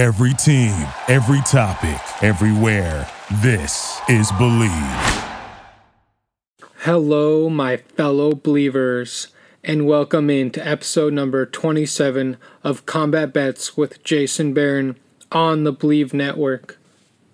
Every team, every topic, everywhere. This is Believe. Hello, my fellow believers, and welcome in to episode number 27 of Combat Bets with Jason Barron on the Believe Network.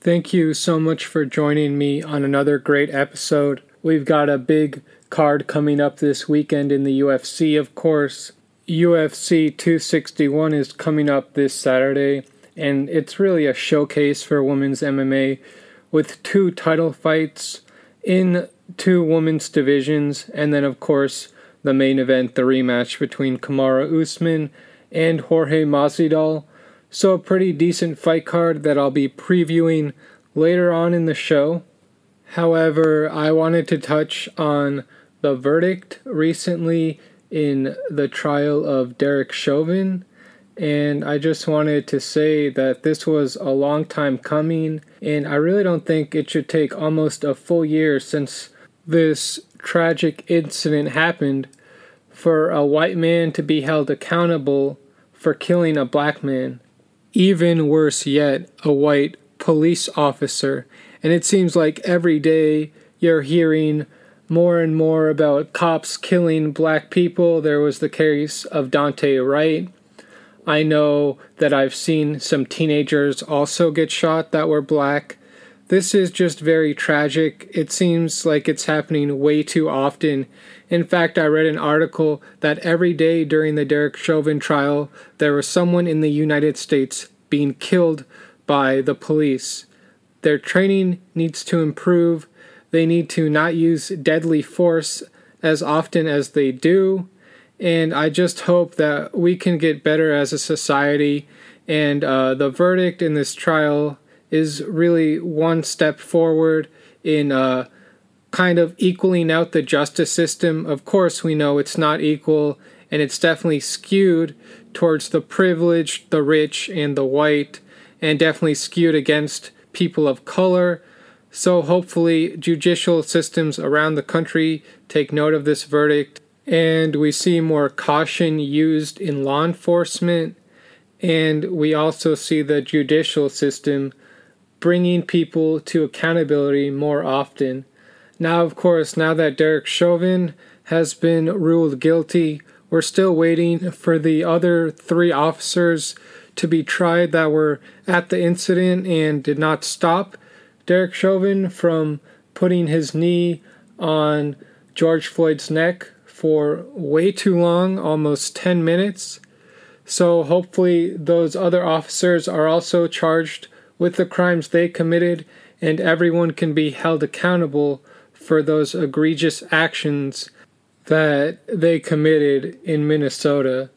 Thank you so much for joining me on another great episode. We've got a big card coming up this weekend in the UFC, of course. UFC 261 is coming up this Saturday, and it's really a showcase for women's MMA with two title fights in two women's divisions, and then, of course, the main event, the rematch between Kamaru Usman and Jorge Masvidal. So, a pretty decent fight card that I'll be previewing later on in the show. However, I wanted to touch on the verdict recently in the trial of Derek Chauvin. And I just wanted to say that this was a long time coming, and I really don't think it should take almost a full year since this tragic incident happened for a white man to be held accountable for killing a black man. Even worse yet, a white police officer. And it seems like every day you're hearing more and more about cops killing black people. There was the case of Daunte Wright. I know that I've seen some teenagers also get shot that were black. This is just very tragic. It seems like it's happening way too often. In fact, I read an article that every day during the Derek Chauvin trial, there was someone in the United States being killed by the police. Their training needs to improve they need to not use deadly force as often as they do. And I just hope that we can get better as a society. And uh, the verdict in this trial is really one step forward in uh, kind of equaling out the justice system. Of course, we know it's not equal, and it's definitely skewed towards the privileged, the rich, and the white, and definitely skewed against people of color. So hopefully, judicial systems around the country take note of this verdict and we see more caution used in law enforcement. And we also see the judicial system bringing people to accountability more often. Now, of course, now that Derek Chauvin has been ruled guilty, we're still waiting for the other three officers to be tried that were at the incident and did not stop Derek Chauvin from putting his knee on George Floyd's neck for way too long, almost 10 minutes. So hopefully, those other officers are also charged with the crimes they committed, and everyone can be held accountable for those egregious actions that they committed in Minnesota.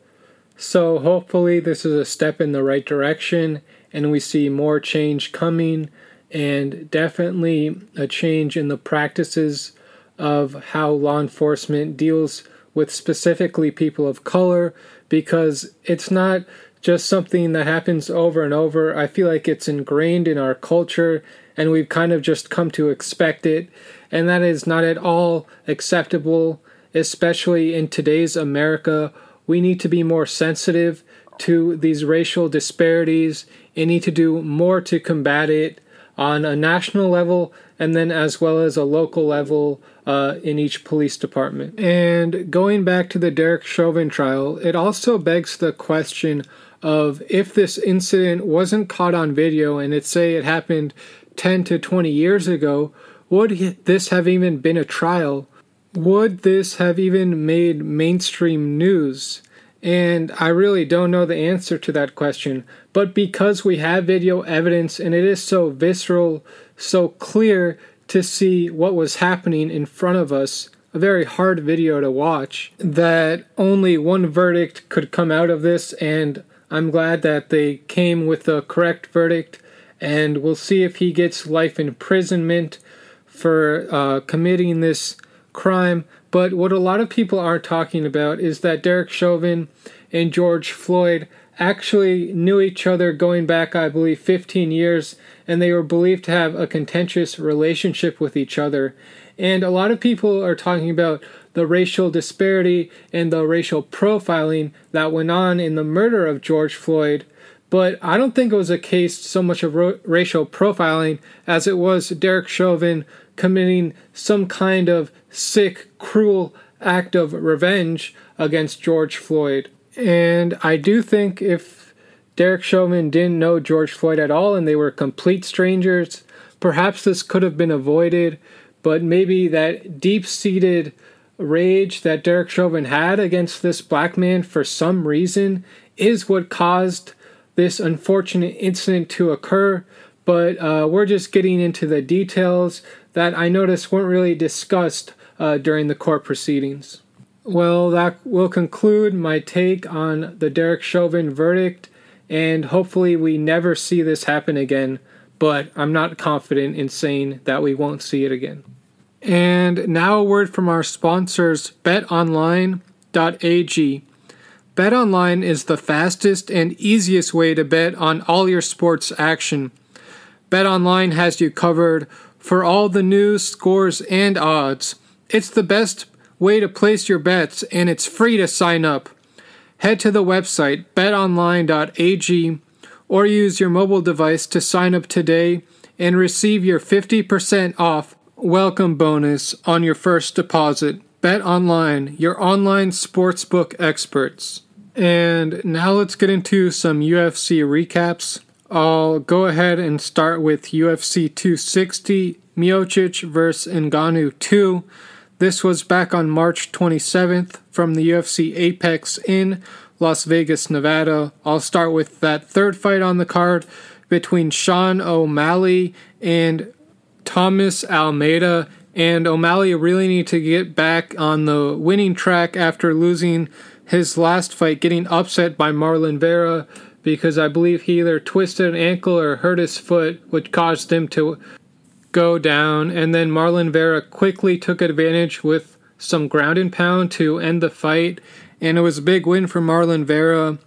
So, hopefully, this is a step in the right direction, and we see more change coming and definitely a change in the practices of how law enforcement deals with specifically people of color because it's not just something that happens over and over. I feel like it's ingrained in our culture and we've kind of just come to expect it. And that is not at all acceptable, especially in today's America. We need to be more sensitive to these racial disparities and need to do more to combat it on a national level and then as well as a local level uh, in each police department. And going back to the Derek Chauvin trial, it also begs the question of if this incident wasn't caught on video and it say it happened 10 to 20 years ago, would this have even been a trial? Would this have even made mainstream news? And I really don't know the answer to that question. But because we have video evidence and it is so visceral, so clear to see what was happening in front of us, a very hard video to watch, that only one verdict could come out of this. And I'm glad that they came with the correct verdict. And we'll see if he gets life imprisonment for uh, committing this crime. But what a lot of people aren't talking about is that Derek Chauvin and George Floyd actually knew each other going back, I believe, 15 years, and they were believed to have a contentious relationship with each other. And a lot of people are talking about the racial disparity and the racial profiling that went on in the murder of George Floyd. but I don't think it was a case so much of ro- racial profiling as it was Derek Chauvin committing some kind of sick, cruel act of revenge against George Floyd. And I do think if Derek Chauvin didn't know George Floyd at all and they were complete strangers, perhaps this could have been avoided, but maybe that deep seated rage that Derek Chauvin had against this black man for some reason is what caused this unfortunate incident to occur. But uh, we're just getting into the details that I noticed weren't really discussed uh, during the court proceedings. Well, that will conclude my take on the Derek Chauvin verdict, and hopefully, we never see this happen again. But I'm not confident in saying that we won't see it again. And now a word from our sponsors, betonline.ag. BetOnline is the fastest and easiest way to bet on all your sports action. BetOnline has you covered for all the news, scores, and odds. It's the best way to place your bets, and it's free to sign up. Head to the website betonline.ag or use your mobile device to sign up today and receive your 50% off welcome bonus on your first deposit. Bet Online, your online sportsbook experts. And now let's get into some UFC recaps. I'll go ahead and start with UFC 260 Miocic vs. Ngannou 2. This was back on March 27th from the UFC Apex in Las Vegas, Nevada. I'll start with that third fight on the card between Sean O'Malley and Thomas Almeida. And O'Malley really need to get back on the winning track after losing his last fight getting upset by Marlon Vera because I believe he either twisted an ankle or hurt his foot, which caused him to go down. And then Marlon Vera quickly took advantage with some ground and pound to end the fight. And it was a big win for Marlon Vera.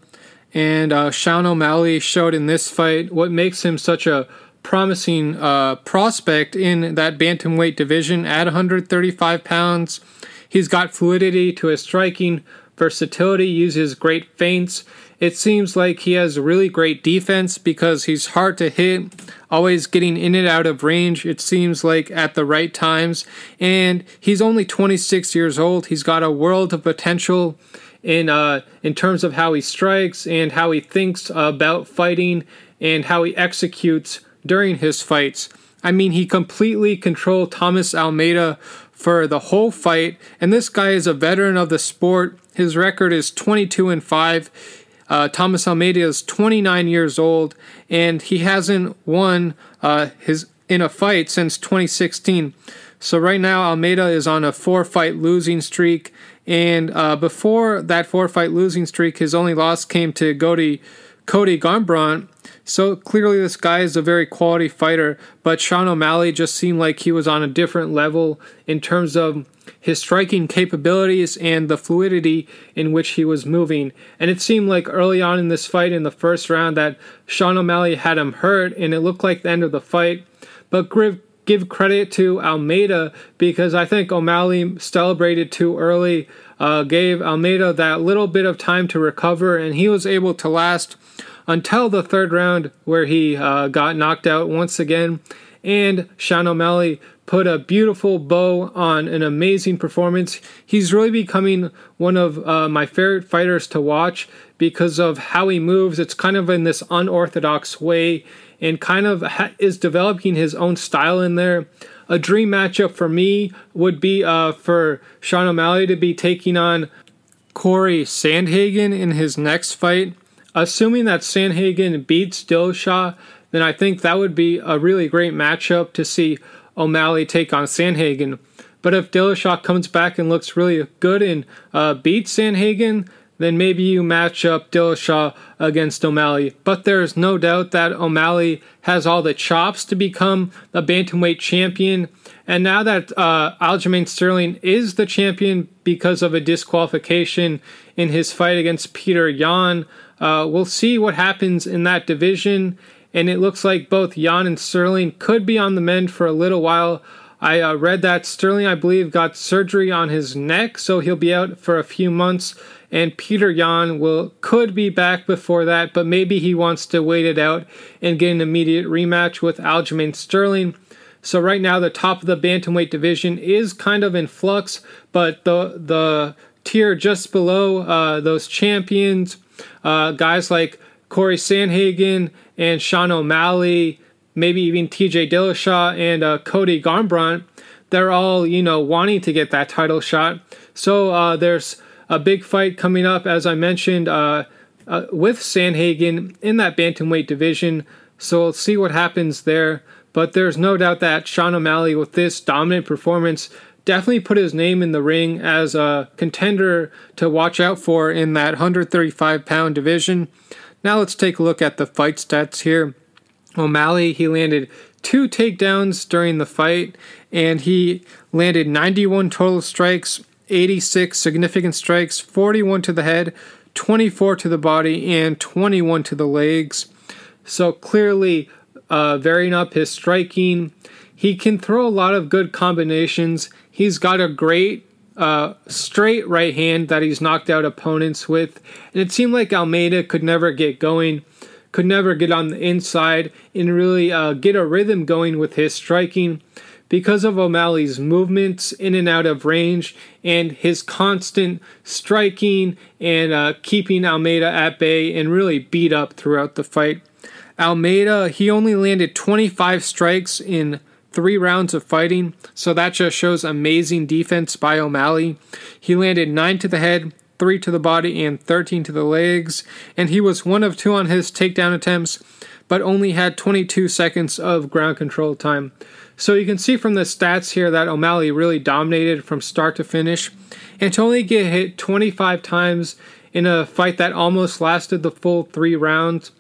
And uh, Sean O'Malley showed in this fight what makes him such a promising uh, prospect in that bantamweight division at 135 pounds. He's got fluidity to his striking, versatility, uses great feints. It seems like he has a really great defense because he's hard to hit, always getting in and out of range, it seems like at the right times. And he's only 26 years old. He's got a world of potential in uh, in terms of how he strikes and how he thinks about fighting and how he executes during his fights. I mean, he completely controlled Thomas Almeida for the whole fight, and this guy is a veteran of the sport. His record is 22 and 5. Uh, Thomas Almeida is 29 years old, and he hasn't won uh, his in a fight since 2016. So right now, Almeida is on a four-fight losing streak, and uh, before that four-fight losing streak, his only loss came to Cody Cody Garbrandt, so clearly, this guy is a very quality fighter, but Sean O'Malley just seemed like he was on a different level in terms of his striking capabilities and the fluidity in which he was moving. And it seemed like early on in this fight, in the first round, that Sean O'Malley had him hurt, and it looked like the end of the fight. But give, give credit to Almeida because I think O'Malley celebrated too early, uh, gave Almeida that little bit of time to recover, and he was able to last until the third round, where he uh, got knocked out once again. And Sean O'Malley put a beautiful bow on an amazing performance. He's really becoming one of uh, my favorite fighters to watch because of how he moves. It's kind of in this unorthodox way and kind of ha- is developing his own style in there. A dream matchup for me would be uh, for Sean O'Malley to be taking on Corey Sandhagen in his next fight assuming that Sandhagen beats Dillashaw, then I think that would be a really great matchup to see O'Malley take on Sandhagen. But if Dillashaw comes back and looks really good and uh, beats Sandhagen, then maybe you match up Dillashaw against O'Malley. But there's no doubt that O'Malley has all the chops to become the bantamweight champion. And now that uh, Aljamain Sterling is the champion because of a disqualification in his fight against Peter Yan, uh, we'll see what happens in that division, and it looks like both Yan and Sterling could be on the mend for a little while. I uh, read that Sterling, I believe, got surgery on his neck, so he'll be out for a few months. and Peter Yan will could be back before that, but maybe he wants to wait it out and get an immediate rematch with Aljamain Sterling. So right now the top of the bantamweight division is kind of in flux, but the the tier just below uh, those champions, uh, guys like Corey Sandhagen and Sean O'Malley, maybe even TJ Dillashaw and uh, Cody Garbrandt, they're all, you know, wanting to get that title shot. So uh, there's a big fight coming up, as I mentioned, uh, uh, with Sandhagen in that bantamweight division. So we'll see what happens there. But there's no doubt that Sean O'Malley, with this dominant performance, definitely put his name in the ring as a contender to watch out for in that 135 pound division. Now let's take a look at the fight stats here. O'Malley, he landed two takedowns during the fight, and he landed 91 total strikes, 86 significant strikes, 41 to the head, 24 to the body, and 21 to the legs. So clearly, uh, varying up his striking. He can throw a lot of good combinations. He's got a great uh, straight right hand that he's knocked out opponents with. And it seemed like Almeida could never get going, could never get on the inside and really uh, get a rhythm going with his striking because of O'Malley's movements in and out of range and his constant striking and uh, keeping Almeida at bay and really beat up throughout the fight. Almeida, he only landed 25 strikes in three rounds of fighting, so that just shows amazing defense by O'Malley. He landed 9 to the head, 3 to the body, and 13 to the legs, and he was 1 of 2 on his takedown attempts, but only had 22 seconds of ground control time. So you can see from the stats here that O'Malley really dominated from start to finish, and to only get hit 25 times in a fight that almost lasted the full three rounds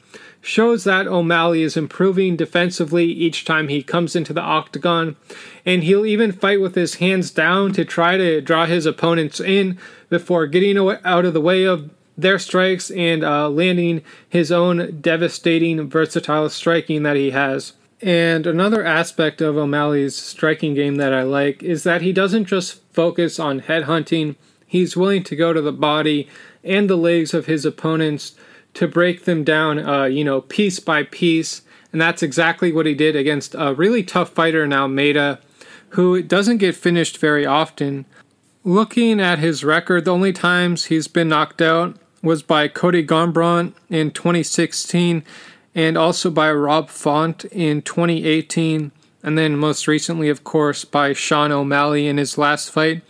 shows that O'Malley is improving defensively each time he comes into the octagon, and he'll even fight with his hands down to try to draw his opponents in before getting out of the way of their strikes and uh, landing his own devastating, versatile striking that he has. And another aspect of O'Malley's striking game that I like is that he doesn't just focus on head hunting, he's willing to go to the body and the legs of his opponents to break them down, uh, you know, piece by piece. And that's exactly what he did against a really tough fighter in Almeida, who doesn't get finished very often. Looking at his record, the only times he's been knocked out was by Cody Garbrandt in 2016 and also by Rob Font in 2018, and then most recently, of course, by Sean O'Malley in his last fight.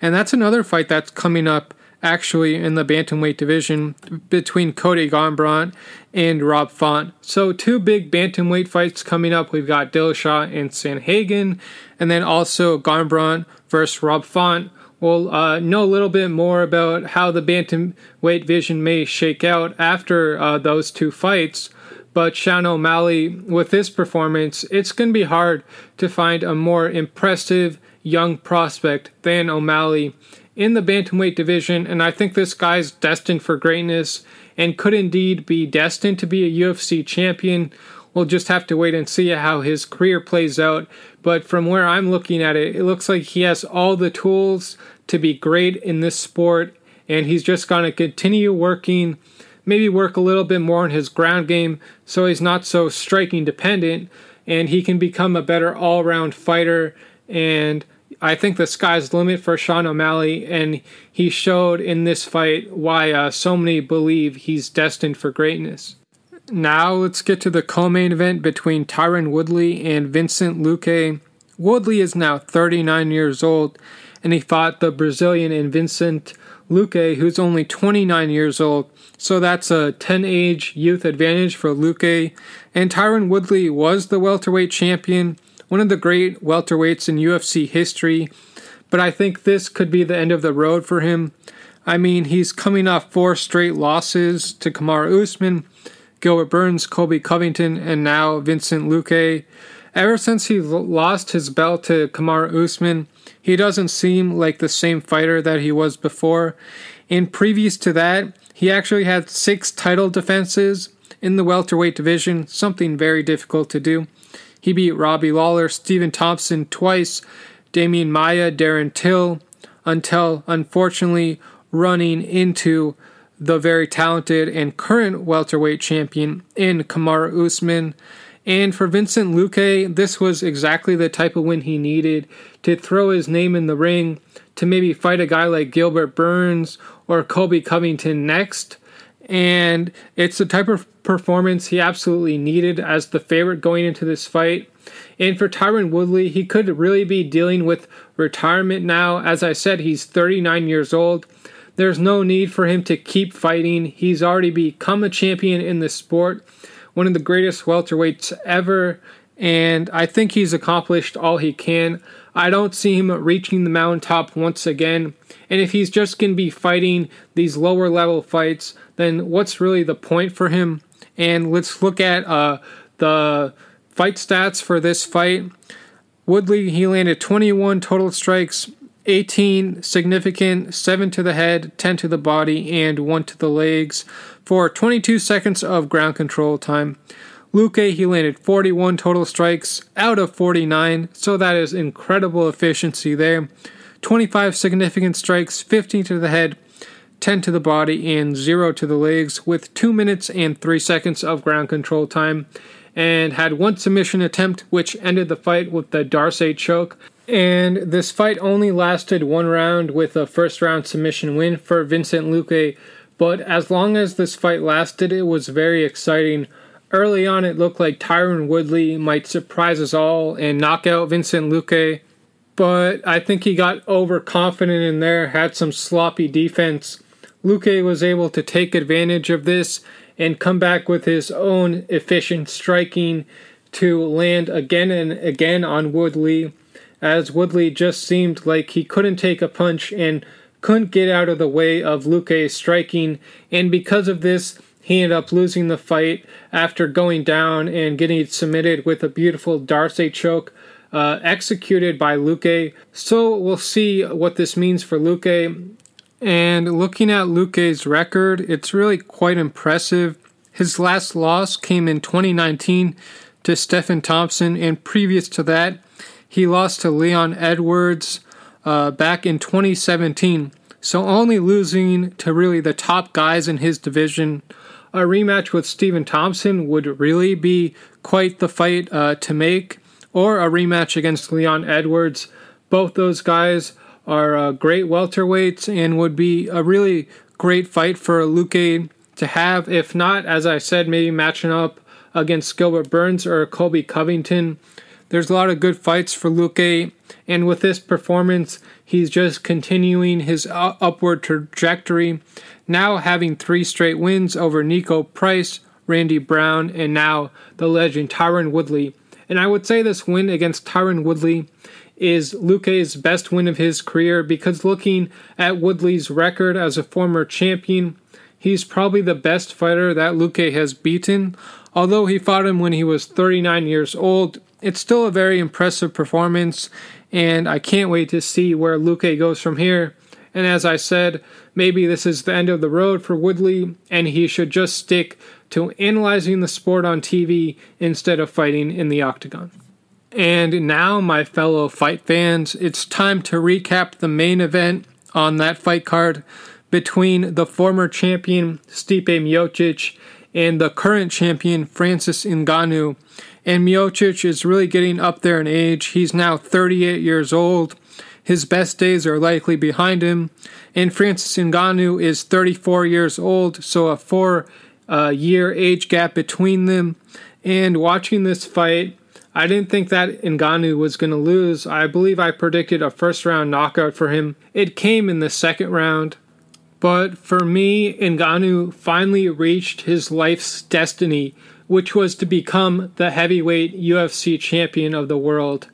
And that's another fight that's coming up actually in the bantamweight division between Cody Garbrandt and Rob Font. So two big bantamweight fights coming up. We've got Dillashaw and Sandhagen, and then also Garbrandt versus Rob Font. We'll uh, know a little bit more about how the bantamweight division may shake out after uh, those two fights. But Sean O'Malley, with this performance, it's going to be hard to find a more impressive young prospect than O'Malley in the bantamweight division, and I think this guy's destined for greatness and could indeed be destined to be a UFC champion. We'll just have to wait and see how his career plays out. But from where I'm looking at it, it looks like he has all the tools to be great in this sport, and he's just going to continue working, maybe work a little bit more on his ground game so he's not so striking dependent, and he can become a better all round fighter and I think the sky's the limit for Sean O'Malley, and he showed in this fight why uh, so many believe he's destined for greatness. Now let's get to the co-main event between Tyron Woodley and Vincent Luque. Woodley is now 39 years old, and he fought the Brazilian in Vincent Luque, who's only 29 years old. So that's a 10 age youth advantage for Luque. And Tyron Woodley was the welterweight champion one of the great welterweights in UFC history, but I think this could be the end of the road for him. I mean, he's coming off four straight losses to Kamaru Usman, Gilbert Burns, Colby Covington, and now Vincent Luque. Ever since he lost his belt to Kamaru Usman, he doesn't seem like the same fighter that he was before. And previous to that, he actually had six title defenses in the welterweight division, something very difficult to do. He beat Robbie Lawler, Stephen Thompson twice, Demian Maya, Darren Till, until unfortunately running into the very talented and current welterweight champion in Kamaru Usman. And for Vincent Luque, this was exactly the type of win he needed to throw his name in the ring to maybe fight a guy like Gilbert Burns or Colby Covington next. And it's the type of performance he absolutely needed as the favorite going into this fight. And for Tyron Woodley, he could really be dealing with retirement now. As I said, he's 39 years old. There's no need for him to keep fighting. He's already become a champion in this sport, one of the greatest welterweights ever, and I think he's accomplished all he can. I don't see him reaching the mountaintop once again. And if he's just going to be fighting these lower level fights, then what's really the point for him? And let's look at uh, the fight stats for this fight. Woodley, he landed 21 total strikes, 18 significant, 7 to the head, 10 to the body, and 1 to the legs for 22 seconds of ground control time. Luque, he landed 41 total strikes out of 49, so that is incredible efficiency there. 25 significant strikes, 15 to the head, 10 to the body, and 0 to the legs, with 2 minutes and 3 seconds of ground control time, and had one submission attempt, which ended the fight with the D'Arce choke. And this fight only lasted one round with a first round submission win for Vincent Luque. But as long as this fight lasted, it was very exciting. Early on, it looked like Tyron Woodley might surprise us all and knock out Vincent Luque. But I think he got overconfident in there, had some sloppy defense. Luque was able to take advantage of this and come back with his own efficient striking to land again and again on Woodley as Woodley just seemed like he couldn't take a punch and couldn't get out of the way of Luque striking, and because of this, he ended up losing the fight after going down and getting submitted with a beautiful D'Arce choke uh, executed by Luque. So we'll see what this means for Luque. And looking at Luque's record, it's really quite impressive. His last loss came in 2019 to Stephen Thompson, and previous to that, he lost to Leon Edwards uh, back in 2017. So only losing to really the top guys in his division. A rematch with Stephen Thompson would really be quite the fight uh, to make, or a rematch against Leon Edwards. Both those guys are uh, great welterweights and would be a really great fight for Luque to have. If not, as I said, maybe matching up against Gilbert Burns or Colby Covington. There's a lot of good fights for Luque, and with this performance, he's just continuing his upward trajectory, now having three straight wins over Niko Price, Randy Brown, and now the legend Tyron Woodley. And I would say this win against Tyron Woodley is Luque's best win of his career because looking at Woodley's record as a former champion, he's probably the best fighter that Luque has beaten. Although he fought him when he was 39 years old, it's still a very impressive performance, and I can't wait to see where Luque goes from here. And as I said, maybe this is the end of the road for Woodley, and he should just stick to analyzing the sport on TV instead of fighting in the octagon. And now, my fellow fight fans, it's time to recap the main event on that fight card between the former champion Stipe Miocic and the current champion Francis Ngannou and Miocic is really getting up there in age. He's now 38 years old. His best days are likely behind him. And Francis Ngannou is 34 years old, so a four uh, year age gap between them. And watching this fight, I didn't think that Ngannou was going to lose. I believe I predicted a first round knockout for him. It came in the second round. But for me, Ngannou finally reached his life's destiny which was to become the heavyweight UFC champion of the world.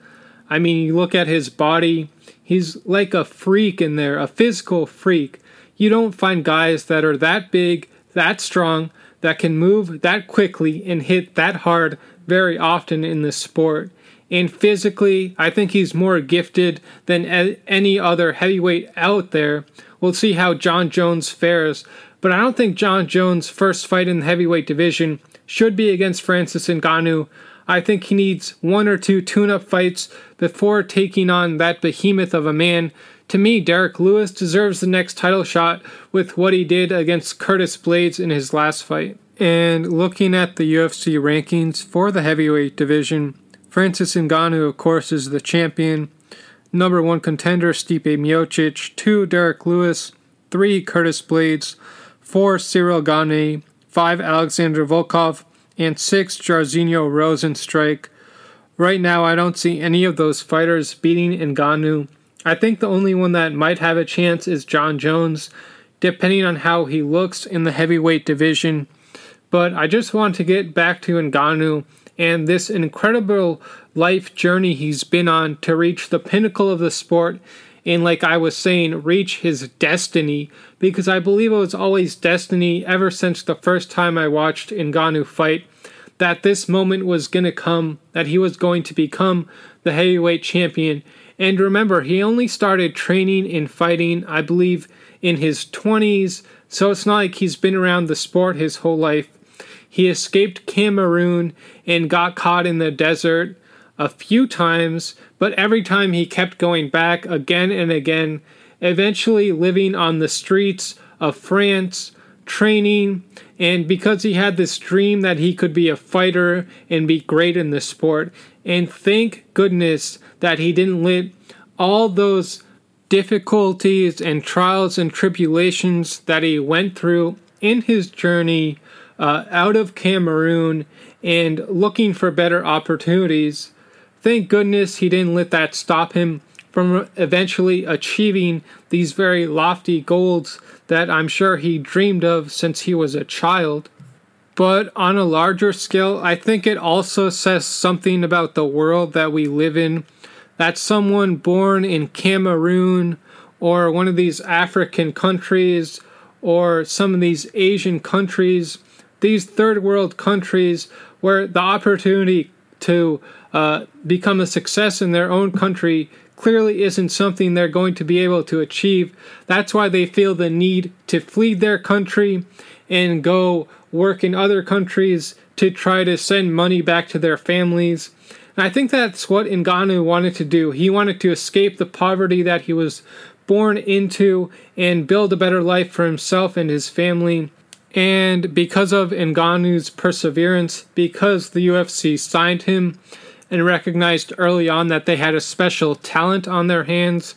I mean, you look at his body, he's like a freak in there, a physical freak. You don't find guys that are that big, that strong, that can move that quickly and hit that hard very often in this sport. And physically, I think he's more gifted than any other heavyweight out there. We'll see how Jon Jones fares, but I don't think Jon Jones' first fight in the heavyweight division should be against Francis Ngannou. I think he needs one or two tune up fights before taking on that behemoth of a man to me, Derrick Lewis deserves the next title shot with what he did against Curtis Blaydes in his last fight. And looking at the UFC rankings for the heavyweight division, Francis Ngannou, of course, is the champion. Number one contender, Stipe Miocic. Two, Derrick Lewis. Three, Curtis Blaydes. Four, Ciryl Gane. Five, Alexander Volkov. And six, Jairzinho Rozenstruik. Right now, I don't see any of those fighters beating Ngannou. I think the only one that might have a chance is Jon Jones, depending on how he looks in the heavyweight division. But I just want to get back to Ngannou and this incredible life journey he's been on to reach the pinnacle of the sport and, like I was saying, reach his destiny because I believe it was always destiny ever since the first time I watched Ngannou fight that this moment was going to come, that he was going to become the heavyweight champion and remember, he only started training and fighting, I believe, in his 20s, so it's not like he's been around the sport his whole life. He escaped Cameroon and got caught in the desert a few times, but every time he kept going back again and again, eventually living on the streets of France, training, and because he had this dream that he could be a fighter and be great in the sport. And thank goodness that he didn't let all those difficulties and trials and tribulations that he went through in his journey uh, out of Cameroon and looking for better opportunities. Thank goodness he didn't let that stop him from eventually achieving these very lofty goals that I'm sure he dreamed of since he was a child. But on a larger scale, I think it also says something about the world that we live in that someone born in Cameroon or one of these African countries or some of these Asian countries, these third world countries where the opportunity to uh, become a success in their own country clearly isn't something they're going to be able to achieve. That's why they feel the need to flee their country and go work in other countries to try to send money back to their families. And I think that's what Ngannou wanted to do. He wanted to escape the poverty that he was born into and build a better life for himself and his family. And because of Ngannou's perseverance, because the UFC signed him and recognized early on that they had a special talent on their hands,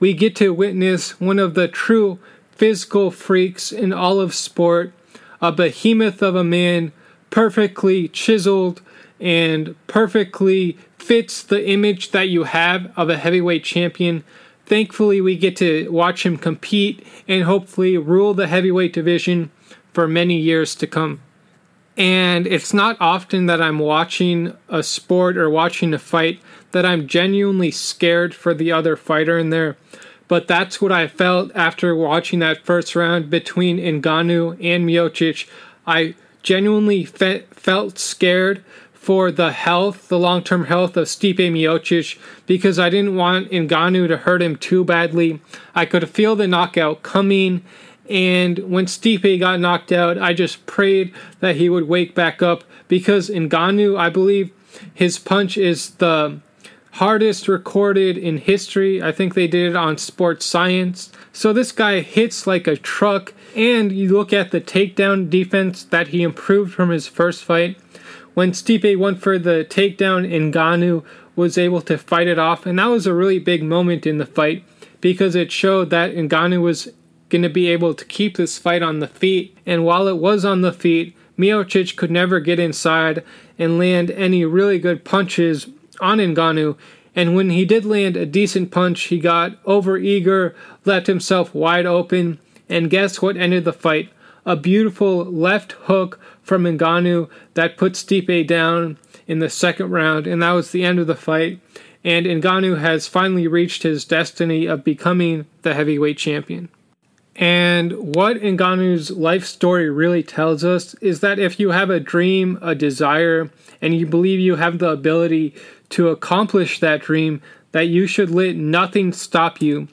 we get to witness one of the true physical freaks in all of sport, a behemoth of a man, perfectly chiseled, and perfectly fits the image that you have of a heavyweight champion. Thankfully, we get to watch him compete and hopefully rule the heavyweight division for many years to come. And it's not often that I'm watching a sport or watching a fight that I'm genuinely scared for the other fighter in there. But that's what I felt after watching that first round between Ngannou and Miocic. I genuinely fe- felt scared for the health, the long term health of Stipe Miocic, because I didn't want Ngannou to hurt him too badly. I could feel the knockout coming, and when Stipe got knocked out, I just prayed that he would wake back up because Ngannou, I believe, his punch is the hardest recorded in history. I think they did it on Sports Science. So this guy hits like a truck, and you look at the takedown defense that he improved from his first fight when Stipe went for the takedown, Ngannou was able to fight it off, and that was a really big moment in the fight because it showed that Ngannou was going to be able to keep this fight on the feet. And while it was on the feet, Miocic could never get inside and land any really good punches on Ngannou. And when he did land a decent punch, he got overeager, left himself wide open, and guess what ended the fight? A beautiful left hook from Ngannou that put Stipe down in the second round, and that was the end of the fight. And Ngannou has finally reached his destiny of becoming the heavyweight champion. And what Ngannou's life story really tells us is that if you have a dream, a desire, and you believe you have the ability to accomplish that dream, that you should let nothing stop you.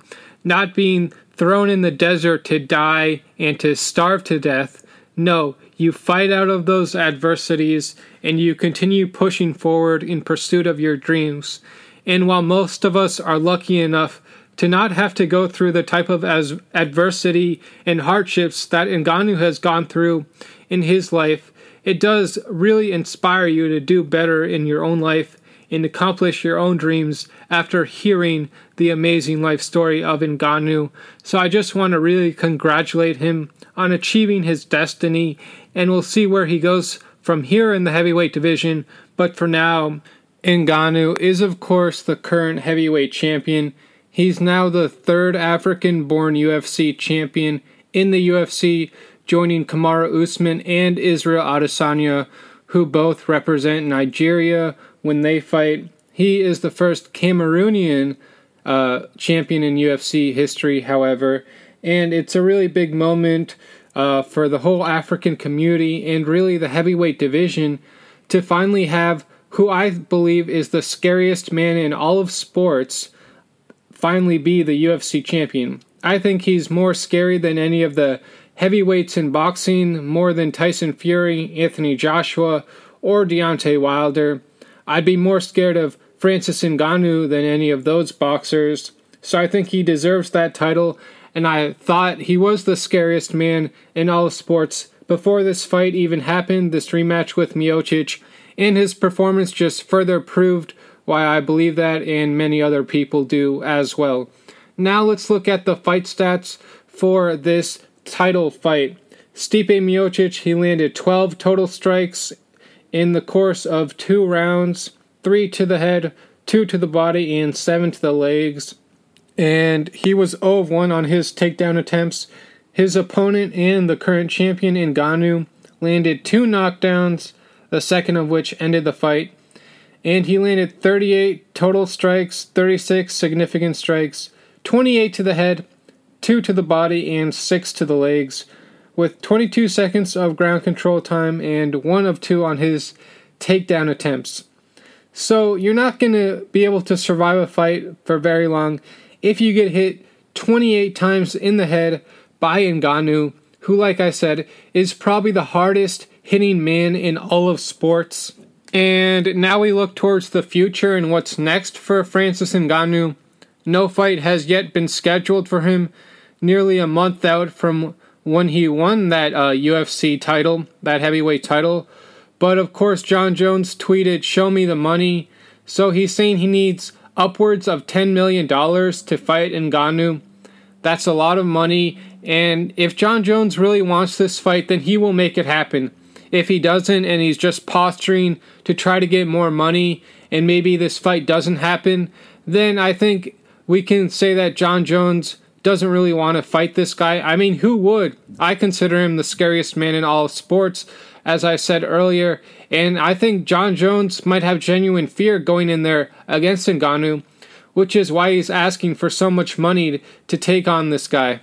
Not being thrown in the desert to die and to starve to death. No, you fight out of those adversities and you continue pushing forward in pursuit of your dreams. And while most of us are lucky enough to not have to go through the type of as adversity and hardships that Ngannou has gone through in his life, it does really inspire you to do better in your own life and accomplish your own dreams after hearing the amazing life story of Ngannou. So I just want to really congratulate him on achieving his destiny, and we'll see where he goes from here in the heavyweight division. But for now, Ngannou is, of course, the current heavyweight champion. He's now the third African born UFC champion in the UFC, joining Kamaru Usman and Israel Adesanya, who both represent Nigeria when they fight. He is the first Cameroonian uh, champion in UFC history, however, and it's a really big moment uh, for the whole African community and really the heavyweight division to finally have who I believe is the scariest man in all of sports finally be the UFC champion. I think he's more scary than any of the heavyweights in boxing, more than Tyson Fury, Anthony Joshua, or Deontay Wilder. I'd be more scared of Francis Ngannou than any of those boxers. So I think he deserves that title, and I thought he was the scariest man in all of sports before this fight even happened, this rematch with Miocic and his performance just further proved why I believe that, and many other people do as well. Now let's look at the fight stats for this title fight. Stipe Miocic, he landed 12 total strikes in the course of two rounds, three to the head, two to the body, and seven to the legs. And he was 0 1 on his takedown attempts. His opponent and the current champion, Ngannou, landed two knockdowns, the second of which ended the fight. And he landed 38 total strikes, 36 significant strikes, 28 to the head, 2 to the body, and 6 to the legs, with 22 seconds of ground control time and 1 of 2 on his takedown attempts. So you're not going to be able to survive a fight for very long if you get hit 28 times in the head by Ngannou, who, like I said, is probably the hardest hitting man in all of sports. And now we look towards the future and what's next for Francis Ngannou. No fight has yet been scheduled for him, nearly a month out from when he won that uh, UFC title, that heavyweight title. But of course, Jon Jones tweeted, Show me the money. So he's saying he needs upwards of $10 million to fight Ngannou. That's a lot of money. And if Jon Jones really wants this fight, then he will make it happen. If he doesn't and he's just posturing to try to get more money and maybe this fight doesn't happen, then I think we can say that Jon Jones doesn't really want to fight this guy. I mean, who would? I consider him the scariest man in all of sports, as I said earlier, and I think Jon Jones might have genuine fear going in there against Ngannou, which is why he's asking for so much money to take on this guy.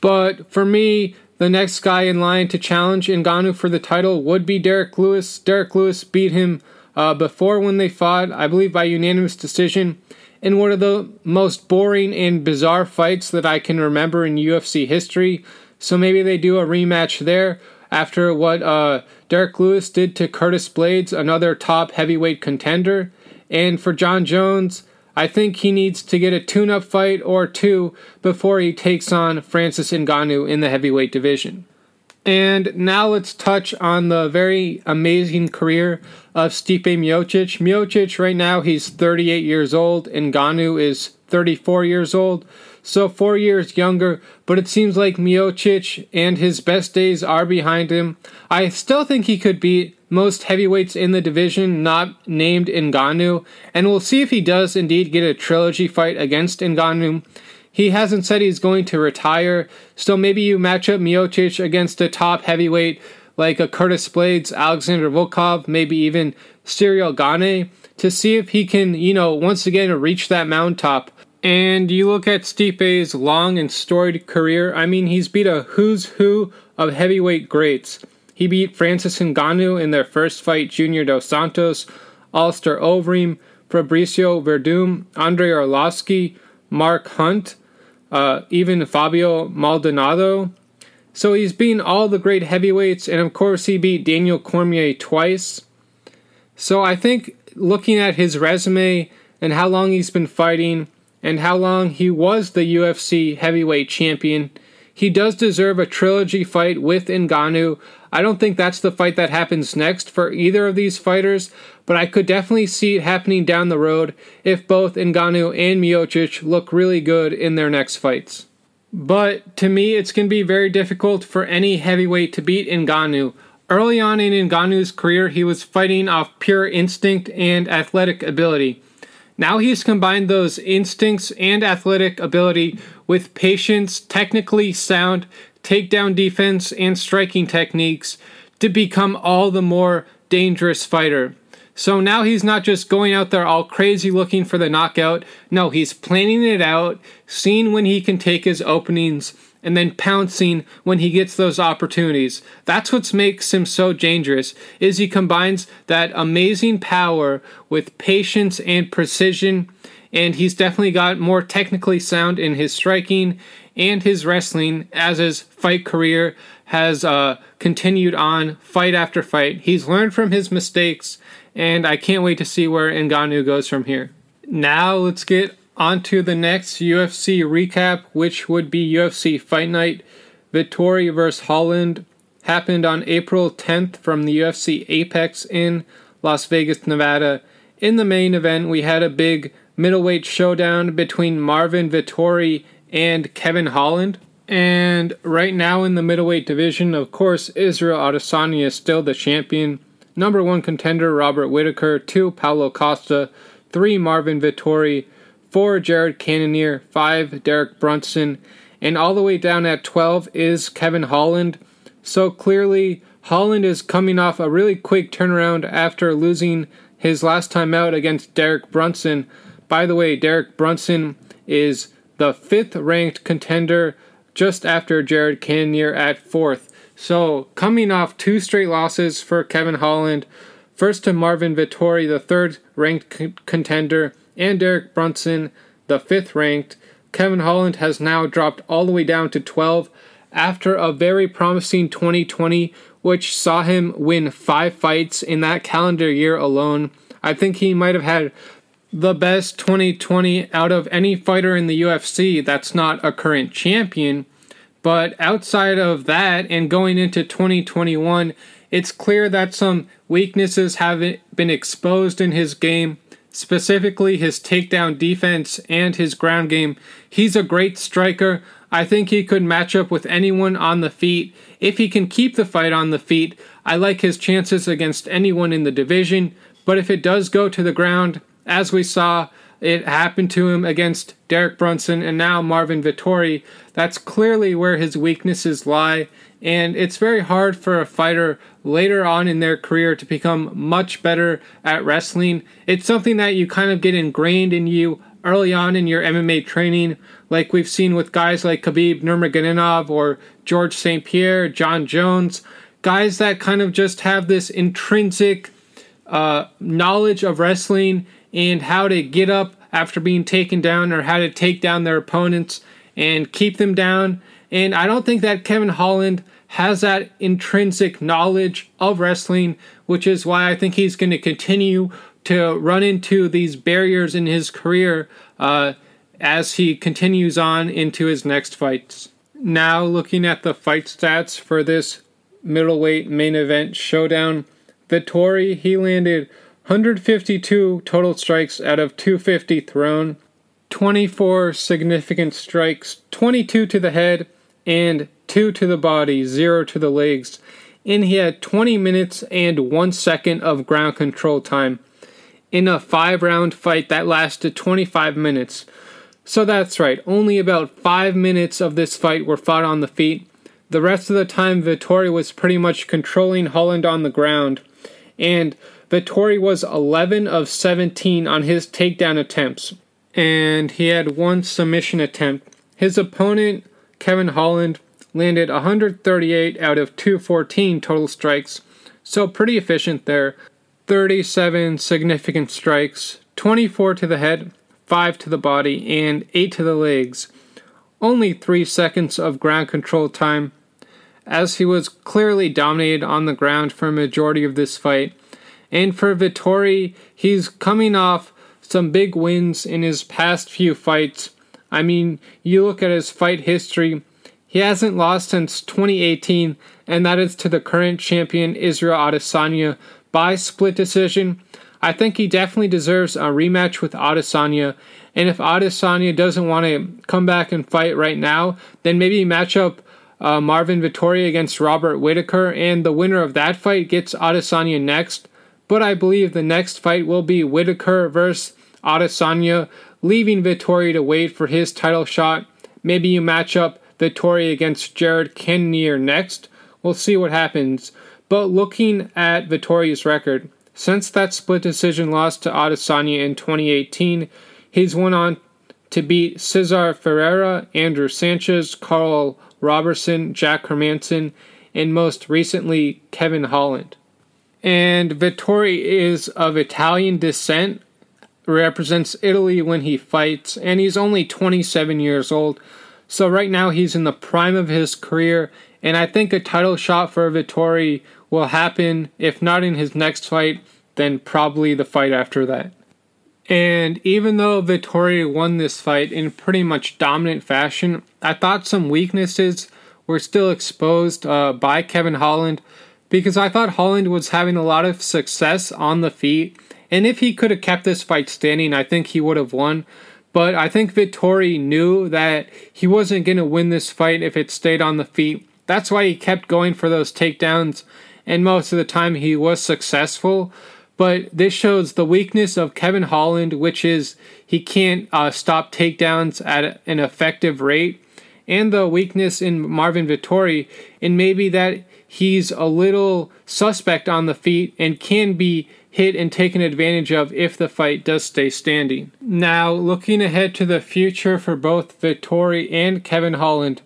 But for me, the next guy in line to challenge Ngannou for the title would be Derrick Lewis. Derrick Lewis beat him uh, before when they fought, I believe by unanimous decision, in one of the most boring and bizarre fights that I can remember in UFC history. So maybe they do a rematch there after what uh, Derrick Lewis did to Curtis Blaydes, another top heavyweight contender. And for Jon Jones, I think he needs to get a tune up fight or two before he takes on Francis Ngannou in the heavyweight division. And now let's touch on the very amazing career of Stipe Miocic. Miocic, right now, he's 38 years old. Ngannou is 34 years old so four years younger, but it seems like Miocic and his best days are behind him. I still think he could beat most heavyweights in the division not named Ngannou, and we'll see if he does indeed get a trilogy fight against Ngannou. He hasn't said he's going to retire, so maybe you match up Miocic against a top heavyweight like a Curtis Blaydes, Alexander Volkov, maybe even Ciryl Gane to see if he can, you know, once again reach that mountaintop. And you look at Stipe's long and storied career, I mean, he's beat a who's who of heavyweight greats. He beat Francis Ngannou in their first fight, Junior Dos Santos, Alistair Overeem, Fabricio Werdum, Andrei Arlovski, Mark Hunt, uh, even Fabio Maldonado. So he's beaten all the great heavyweights, and of course, he beat Daniel Cormier twice. So I think looking at his resume and how long he's been fighting, and how long he was the UFC heavyweight champion. He does deserve a trilogy fight with Ngannou. I don't think that's the fight that happens next for either of these fighters, but I could definitely see it happening down the road if both Ngannou and Miocic look really good in their next fights. But to me, it's going to be very difficult for any heavyweight to beat Ngannou. Early on in Ngannou's career, he was fighting off pure instinct and athletic ability. Now he's combined those instincts and athletic ability with patience, technically sound takedown defense, and striking techniques to become all the more dangerous fighter. So now he's not just going out there all crazy looking for the knockout. No, he's planning it out, seeing when he can take his openings, and then pouncing when he gets those opportunities. That's what makes him so dangerous. Is he combines that amazing power with patience and precision, and he's definitely got more technically sound in his striking and his wrestling as his fight career has uh, continued on fight after fight. He's learned from his mistakes, and I can't wait to see where Ngannou goes from here. Now let's get on to the next UFC recap, which would be UFC Fight Night. Vettori vs. Holland happened on April 10th from the UFC Apex in Las Vegas, Nevada. In the main event, we had a big middleweight showdown between Marvin Vettori and Kevin Holland. And right now in the middleweight division, of course, Israel Adesanya is still the champion. Number one contender Robert Whitaker, two Paulo Costa, three Marvin Vettori, four Jared Cannonier, five Derek Brunson, and all the way down at 12 is Kevin Holland. So clearly, Holland is coming off a really quick turnaround after losing his last time out against Derek Brunson. By the way, Derek Brunson is the fifth ranked contender just after Jared Cannonier at fourth. So, coming off two straight losses for Kevin Holland, first to Marvin Vettori, the third ranked c- contender, and Derek Brunson, the fifth ranked, Kevin Holland has now dropped all the way down to 12 after a very promising 2020, which saw him win five fights in that calendar year alone. I think he might have had the best 2020 out of any fighter in the UFC that's not a current champion. But outside of that and going into 2021, it's clear that some weaknesses have been exposed in his game, specifically his takedown defense and his ground game. He's a great striker. I think he could match up with anyone on the feet. If he can keep the fight on the feet, I like his chances against anyone in the division. But if it does go to the ground, as we saw it happen to him against Derek Brunson and now Marvin Vettori, that's clearly where his weaknesses lie. And it's very hard for a fighter later on in their career to become much better at wrestling. It's something that you kind of get ingrained in you early on in your MMA training, like we've seen with guys like Khabib Nurmagomedov or George St. Pierre, Jon Jones, guys that kind of just have this intrinsic uh, knowledge of wrestling and how to get up after being taken down or how to take down their opponents and keep them down. And I don't think that Kevin Holland has that intrinsic knowledge of wrestling, which is why I think he's going to continue to run into these barriers in his career uh, as he continues on into his next fights. Now, looking at the fight stats for this middleweight main event showdown, Vettori, he landed 152 total strikes out of 250 thrown, 24 significant strikes, 22 to the head, and 2 to the body, 0 to the legs. And he had 20 minutes and 1 second of ground control time in a 5 round fight that lasted 25 minutes. So that's right, only about 5 minutes of this fight were fought on the feet. The rest of the time, Vettori was pretty much controlling Holland on the ground. And Vettori was 11 of 17 on his takedown attempts, and he had one submission attempt. His opponent, Kevin Holland, landed 138 out of 214 total strikes, so pretty efficient there. 37 significant strikes, 24 to the head, 5 to the body, and 8 to the legs. Only 3 seconds of ground control time, as he was clearly dominated on the ground for a majority of this fight and for Vettori, he's coming off some big wins in his past few fights. I mean, you look at his fight history, he hasn't lost since 2018, and that is to the current champion Israel Adesanya by split decision. I think he definitely deserves a rematch with Adesanya, and if Adesanya doesn't want to come back and fight right now, then maybe match up uh, Marvin Vettori against Robert Whitaker, and the winner of that fight gets Adesanya next. But I believe the next fight will be Whitaker versus Adesanya, leaving Vettori to wait for his title shot. Maybe you match up Vettori against Jared Cannonier next. We'll see what happens. But looking at Vettori's record, since that split decision loss to Adesanya in 2018, he's went on to beat Cesar Ferreira, Andrew Sanchez, Karl Roberson, Jack Hermansson, and most recently Kevin Holland. And Vettori is of Italian descent, represents Italy when he fights, and he's only 27 years old. So right now he's in the prime of his career, and I think a title shot for Vettori will happen, if not in his next fight, then probably the fight after that. And even though Vettori won this fight in pretty much dominant fashion, I thought some weaknesses were still exposed uh, by Kevin Holland because I thought Holland was having a lot of success on the feet. And if he could have kept this fight standing, I think he would have won. But I think Vettori knew that he wasn't going to win this fight if it stayed on the feet. That's why he kept going for those takedowns, and most of the time he was successful. But this shows the weakness of Kevin Holland, which is he can't uh, stop takedowns at an effective rate, and the weakness in Marvin Vettori, and maybe that he's a little suspect on the feet and can be hit and taken advantage of if the fight does stay standing. Now, looking ahead to the future for both Vettori and Kevin Holland,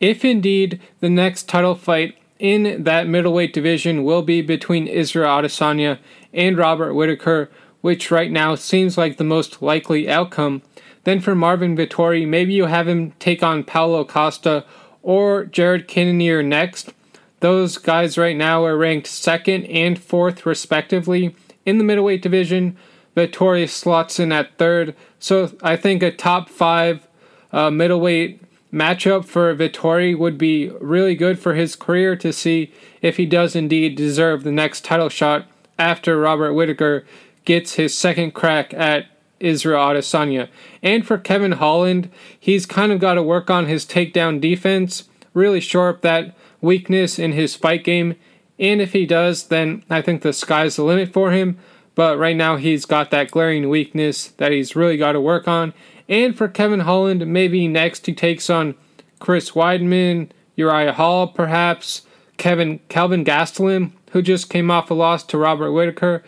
if indeed the next title fight in that middleweight division will be between Israel Adesanya and Robert Whitaker, which right now seems like the most likely outcome, then for Marvin Vettori, maybe you have him take on Paulo Costa or Jared Cannonier next, those guys right now are ranked second and fourth, respectively, in the middleweight division. Vettori slots in at third. So I think a top five uh, middleweight matchup for Vettori would be really good for his career to see if he does indeed deserve the next title shot after Robert Whitaker gets his second crack at Israel Adesanya. And for Kevin Holland, he's kind of got to work on his takedown defense, really shore up that weakness in his fight game. And if he does, then I think the sky's the limit for him. But right now, he's got that glaring weakness that he's really got to work on. And for Kevin Holland, maybe next he takes on Chris Weidman, Uriah Hall, perhaps Kevin Calvin Gastelum, who just came off a loss to Robert Whitaker.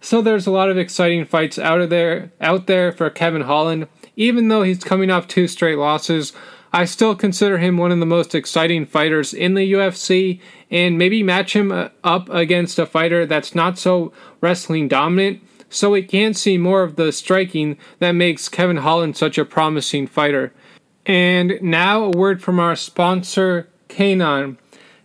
So there's a lot of exciting fights out of there out there for Kevin Holland. Even though he's coming off two straight losses, I still consider him one of the most exciting fighters in the UFC and maybe match him uh, up against a fighter that's not so wrestling dominant so we can see more of the striking that makes Kevin Holland such a promising fighter. And now a word from our sponsor, Kaenon.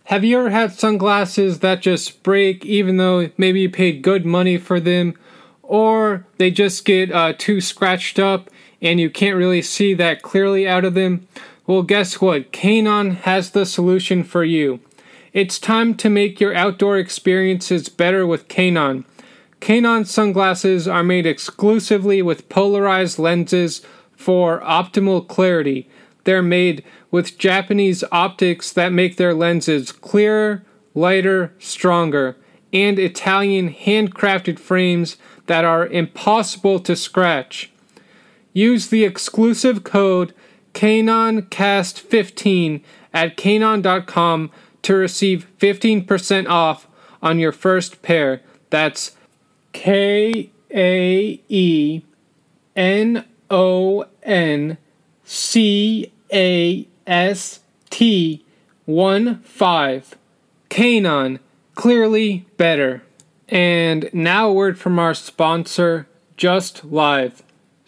Have you ever had sunglasses that just break even though maybe you paid good money for them? Or they just get uh, too scratched up and you can't really see that clearly out of them? Well, guess what? Kaenon has the solution for you. It's time to make your outdoor experiences better with Kaenon. Kaenon sunglasses are made exclusively with polarized lenses for optimal clarity. They're made with Japanese optics that make their lenses clearer, lighter, stronger, and Italian handcrafted frames that are impossible to scratch. Use the exclusive code KaenonCast15 at Kaenon.com to receive 15% off on your first pair. That's K A E N O N C A S T 1 5. Kaenon, clearly better. And now a word from our sponsor, Just Live.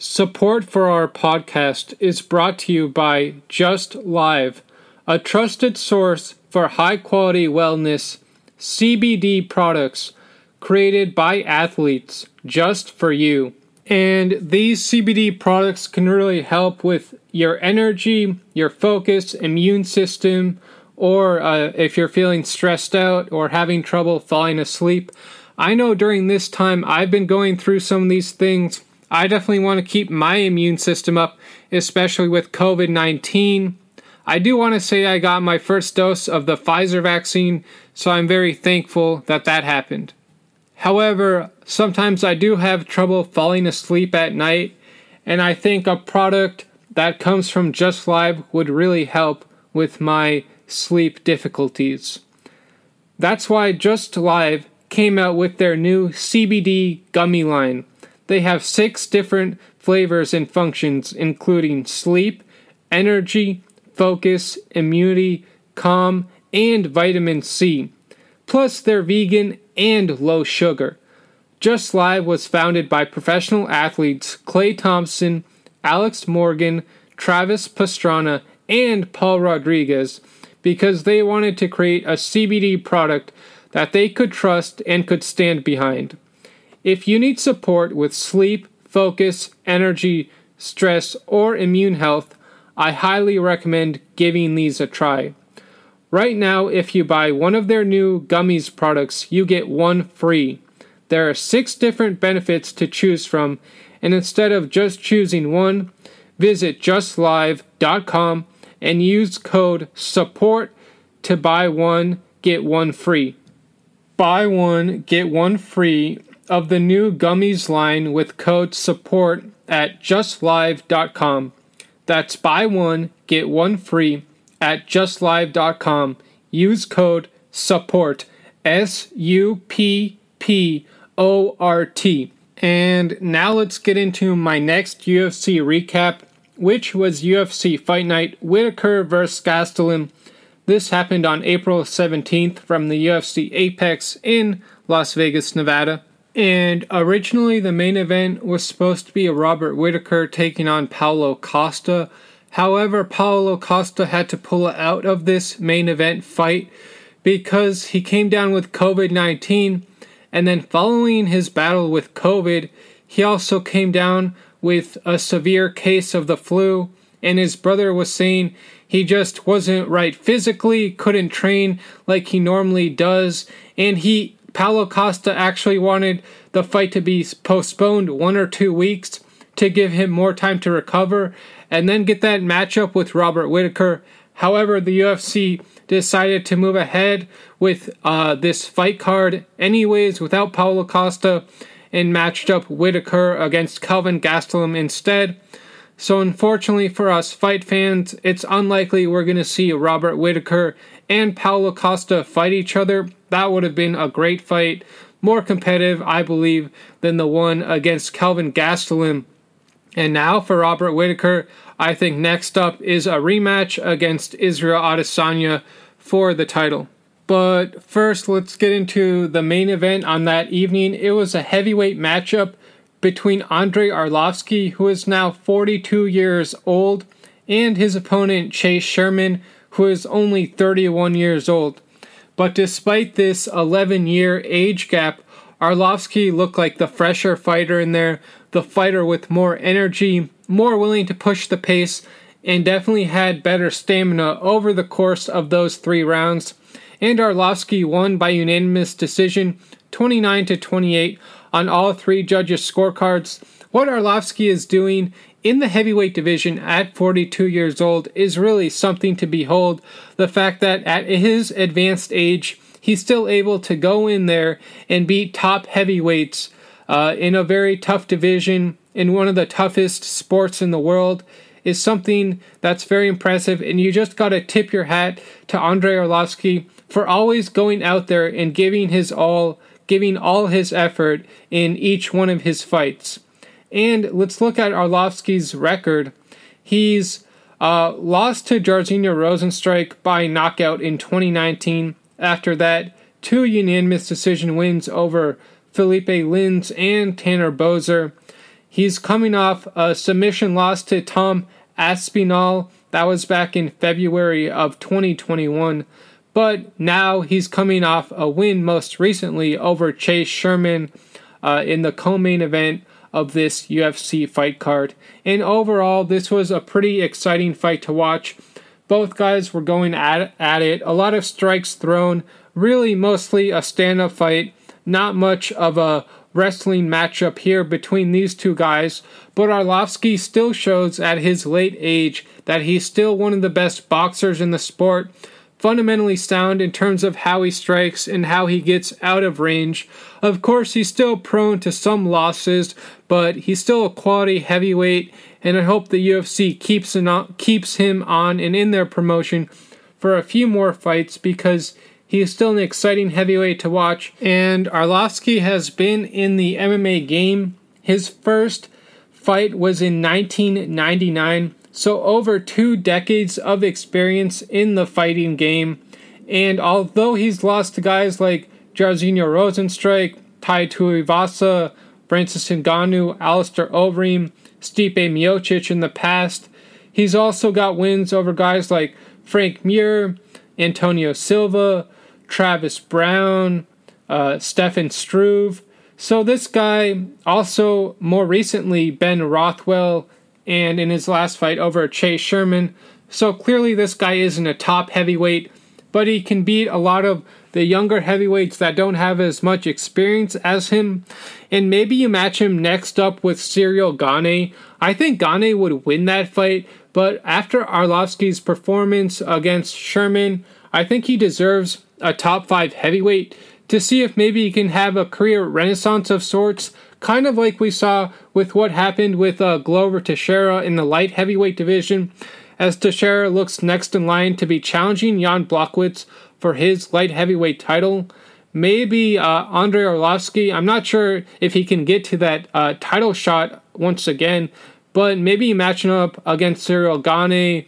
Support for our podcast is brought to you by Just Live, a trusted source for high quality wellness CBD products created by athletes just for you. And these CBD products can really help with your energy, your focus, immune system, or uh, if you're feeling stressed out or having trouble falling asleep. I know during this time I've been going through some of these things. I definitely want to keep my immune system up, especially with COVID 19. I do want to say I got my first dose of the Pfizer vaccine, so I'm very thankful that that happened. However, sometimes I do have trouble falling asleep at night, and I think a product that comes from Just Live would really help with my sleep difficulties. That's why Just Live came out with their new CBD gummy line. They have six different flavors and functions, including sleep, energy, focus, immunity, calm, and vitamin C. Plus, they're vegan and low sugar. Just Live was founded by professional athletes Klay Thompson, Alex Morgan, Travis Pastrana, and Paul Rodriguez because they wanted to create a CBD product that they could trust and could stand behind. If you need support with sleep, focus, energy, stress, or immune health, I highly recommend giving these a try. Right now, if you buy one of their new gummies products, you get one free. There are six different benefits to choose from, and instead of just choosing one, visit justlive.com and use code SUPPORT to buy one, get one free. Buy one, get one free of the new gummies line with code SUPPORT at justlive.com. That's buy one, get one free at justlive.com. Use code SUPPORT, S U P P O R T. And now let's get into my next UFC recap which was UFC Fight Night Whitaker vs. Gastelum. This happened on April 17th from the UFC Apex in Las Vegas, Nevada. And originally, the main event was supposed to be a Robert Whitaker taking on Paulo Costa. However, Paulo Costa had to pull out of this main event fight because he came down with COVID 19. And then, following his battle with COVID, he also came down with a severe case of the flu, and his brother was saying he just wasn't right physically, couldn't train like he normally does, and he Paulo Costa actually wanted the fight to be postponed one or two weeks to give him more time to recover and then get that matchup with Robert Whitaker. However, the UFC decided to move ahead with uh, this fight card anyways without Paulo Costa and matched up Whitaker against Kelvin Gastelum instead. So, unfortunately for us fight fans, it's unlikely we're going to see Robert Whitaker and Paulo Costa fight each other. That would have been a great fight, more competitive, I believe, than the one against Kelvin Gastelum. And now for Robert Whitaker, I think next up is a rematch against Israel Adesanya for the title. But first, let's get into the main event on that evening. It was a heavyweight matchup between Andrei Arlovsky, who is now 42 years old, and his opponent Chase Sherman, who is only 31 years old. But despite this 11 year age gap, Arlovsky looked like the fresher fighter in there, the fighter with more energy, more willing to push the pace, and definitely had better stamina over the course of those three rounds and Arlovsky won by unanimous decision 29 to 28 on all three judges' scorecards. What Arlovsky is doing in the heavyweight division at 42 years old is really something to behold. The fact that at his advanced age, he's still able to go in there and beat top heavyweights uh, in a very tough division in one of the toughest sports in the world is something that's very impressive. And you just got to tip your hat to Andrei Arlovsky for always going out there and giving his all, giving all his effort in each one of his fights. And let's look at Arlovsky's record. He's uh, lost to Jairzinho Rozenstruik by knockout in 2019. After that, two unanimous decision wins over Philipe Lins and Tanner Boser. He's coming off a submission loss to Tom Aspinall. That was back in February of 2021. But now he's coming off a win most recently over Chase Sherman uh, in the co main event of this UFC fight card. And overall, this was a pretty exciting fight to watch. Both guys were going at, at it, a lot of strikes thrown, really mostly a stand up fight, not much of a wrestling matchup here between these two guys, but Arlovsky still shows at his late age that he's still one of the best boxers in the sport, fundamentally sound in terms of how he strikes and how he gets out of range. Of course, he's still prone to some losses, but he's still a quality heavyweight, and I hope the UFC keeps, keeps him on and in their promotion for a few more fights because he is still an exciting heavyweight to watch, and Arlovsky has been in the MMA game. His first fight was in 1999, so over two decades of experience in the fighting game. And although he's lost to guys like Jairzinho Rozenstruik, Tai Tuivasa, Francis Ngannou, Alistair Overeem, Stipe Miocic in the past, he's also got wins over guys like Frank Mir, Antonio Silva, Travis Browne, uh, Stefan Struve. So this guy also more recently Ben Rothwell and in his last fight over Chase Sherman. So clearly this guy isn't a top heavyweight, but he can beat a lot of the younger heavyweights that don't have as much experience as him. And maybe you match him next up with Ciryl Gane. I think Gane would win that fight, but after Arlovsky's performance against Sherman, I think he deserves a top five heavyweight to see if maybe he can have a career renaissance of sorts, kind of like we saw with what happened with uh, Glover Teixeira in the light heavyweight division, as Teixeira looks next in line to be challenging Jan Blachowicz for his light heavyweight title. Maybe uh, Andrei Arlovsky, I'm not sure if he can get to that uh, title shot once again, but maybe matching up against Ciryl Gane,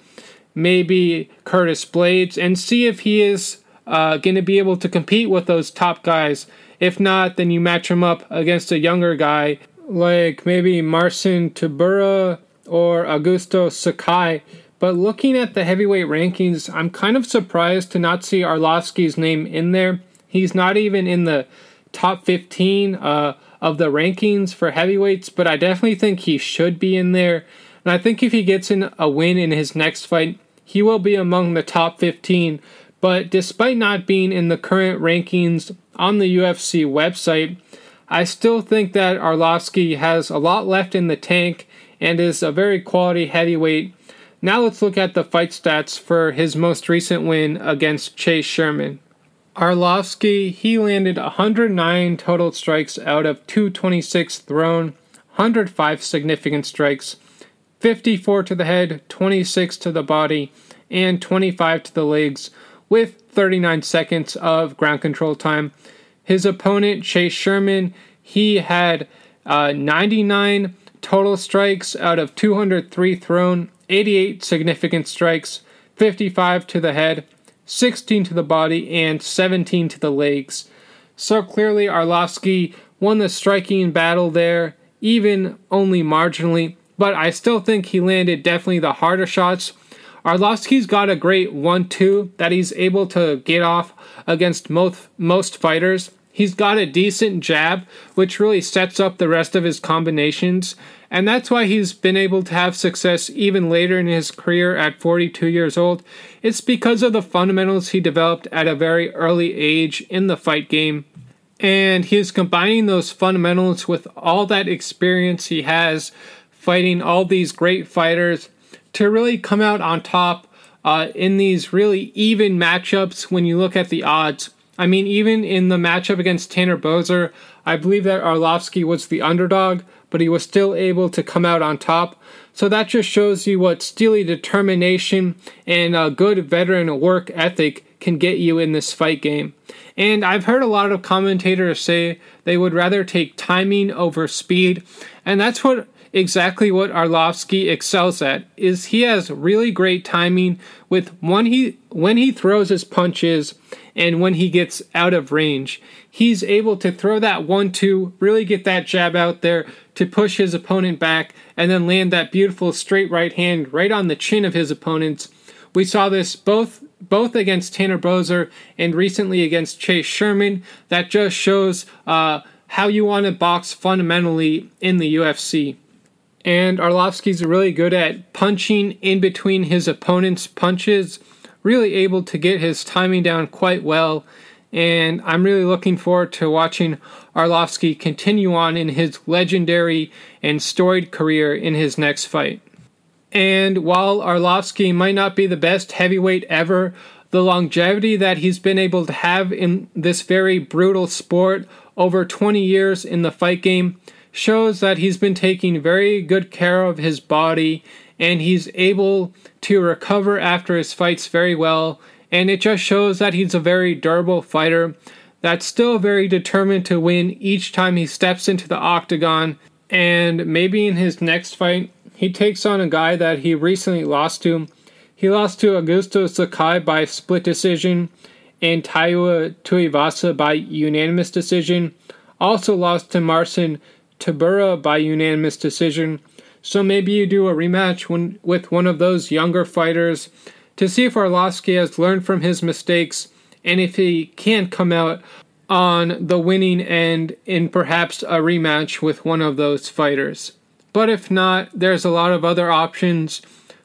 maybe Curtis Blaydes, and see if he is uh, going to be able to compete with those top guys. If not, then you match him up against a younger guy like maybe Marcin Tybura or Augusto Sakai. But looking at the heavyweight rankings, I'm kind of surprised to not see Arlovsky's name in there. He's not even in the top 15 uh, of the rankings for heavyweights, but I definitely think he should be in there. And I think if he gets in a win in his next fight, he will be among the top 15 but despite not being in the current rankings on the UFC website, I still think that Arlovsky has a lot left in the tank and is a very quality heavyweight. Now let's look at the fight stats for his most recent win against Chase Sherman. Arlovsky, he landed 109 total strikes out of 226 thrown, 105 significant strikes, 54 to the head, 26 to the body, and 25 to the legs with 39 seconds of ground control time. His opponent, Chase Sherman, he had uh, 99 total strikes out of 203 thrown, 88 significant strikes, 55 to the head, 16 to the body, and 17 to the legs. So clearly, Arlovsky won the striking battle there, even only marginally, but I still think he landed definitely the harder shots Arlovsky's got a great 1 2 that he's able to get off against most, most fighters. He's got a decent jab, which really sets up the rest of his combinations, and that's why he's been able to have success even later in his career at 42 years old. It's because of the fundamentals he developed at a very early age in the fight game. And he's combining those fundamentals with all that experience he has fighting all these great fighters to really come out on top uh, in these really even matchups when you look at the odds. I mean, even in the matchup against Tanner Boser, I believe that Arlovsky was the underdog, but he was still able to come out on top. So that just shows you what steely determination and a good veteran work ethic can get you in this fight game. And I've heard a lot of commentators say they would rather take timing over speed, and that's what exactly what Arlovsky excels at is he has really great timing with when he when he throws his punches and when he gets out of range. He's able to throw that one two, really get that jab out there to push his opponent back and then land that beautiful straight right hand right on the chin of his opponents. We saw this both both against Tanner Boser and recently against Chase Sherman. That just shows uh, how you want to box fundamentally in the UFC. And Arlovsky's really good at punching in between his opponent's punches, really able to get his timing down quite well. And I'm really looking forward to watching Arlovsky continue on in his legendary and storied career in his next fight. And while Arlovsky might not be the best heavyweight ever, the longevity that he's been able to have in this very brutal sport over 20 years in the fight game shows that he's been taking very good care of his body and he's able to recover after his fights very well. And it just shows that he's a very durable fighter that's still very determined to win each time he steps into the octagon. And maybe in his next fight, he takes on a guy that he recently lost to. He lost to Augusto Sakai by split decision and Taiwo Tuivasa by unanimous decision. Also lost to Marcin Tybura by unanimous decision. So maybe you do a rematch when, with one of those younger fighters to see if Arlovsky has learned from his mistakes and if he can come out on the winning end in perhaps a rematch with one of those fighters. But if not, there's a lot of other options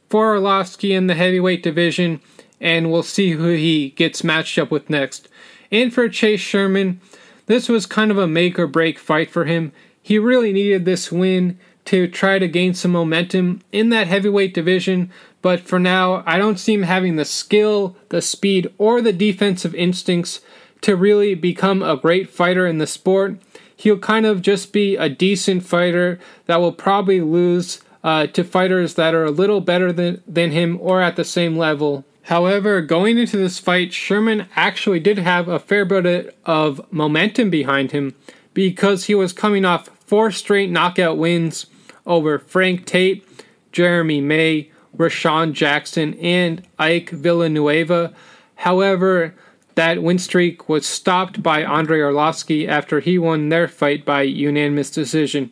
for Arlovsky in the heavyweight division, and we'll see who he gets matched up with next. And for Chase Sherman, this was kind of a make or break fight for him. He really needed this win to try to gain some momentum in that heavyweight division, but for now, I don't see him having the skill, the speed, or the defensive instincts to really become a great fighter in the sport he'll kind of just be a decent fighter that will probably lose uh, to fighters that are a little better than, than him or at the same level. However, going into this fight, Sherman actually did have a fair bit of momentum behind him because he was coming off four straight knockout wins over Frank Tate, Jeremy May, Rashawn Jackson, and Ike Villanueva. However, that win streak was stopped by Andrei Arlovsky after he won their fight by unanimous decision.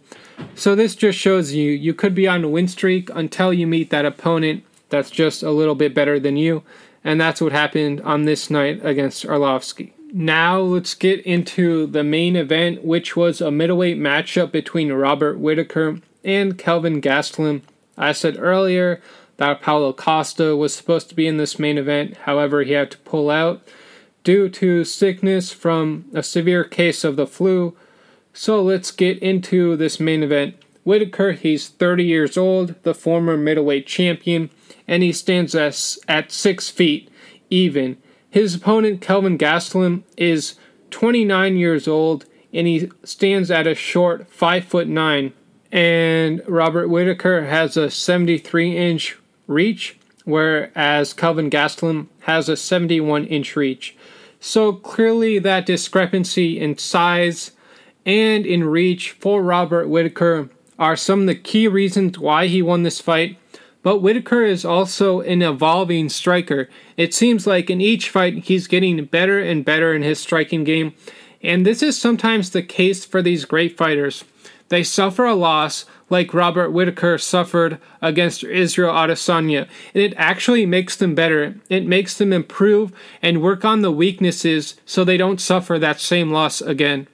So this just shows you you could be on a win streak until you meet that opponent that's just a little bit better than you, and that's what happened on this night against Arlovsky. Now let's get into the main event, which was a middleweight matchup between Robert Whitaker and Kelvin Gastelum. I said earlier that Paulo Costa was supposed to be in this main event, however, he had to pull out due to sickness from a severe case of the flu. So let's get into this main event. Whitaker, he's 30 years old, the former middleweight champion, and he stands at, at 6 feet even. His opponent, Kelvin Gastelum, is 29 years old, and he stands at a short 5 foot 9. And Robert Whitaker has a 73 inch reach, whereas Kelvin Gastelum has a 71 inch reach. So clearly, that discrepancy in size and in reach for Robert Whitaker are some of the key reasons why he won this fight. But Whitaker is also an evolving striker. It seems like in each fight he's getting better and better in his striking game, and this is sometimes the case for these great fighters. They suffer a loss, like Robert Whitaker suffered against Israel Adesanya. And it actually makes them better. It makes them improve and work on the weaknesses so they don't suffer that same loss again.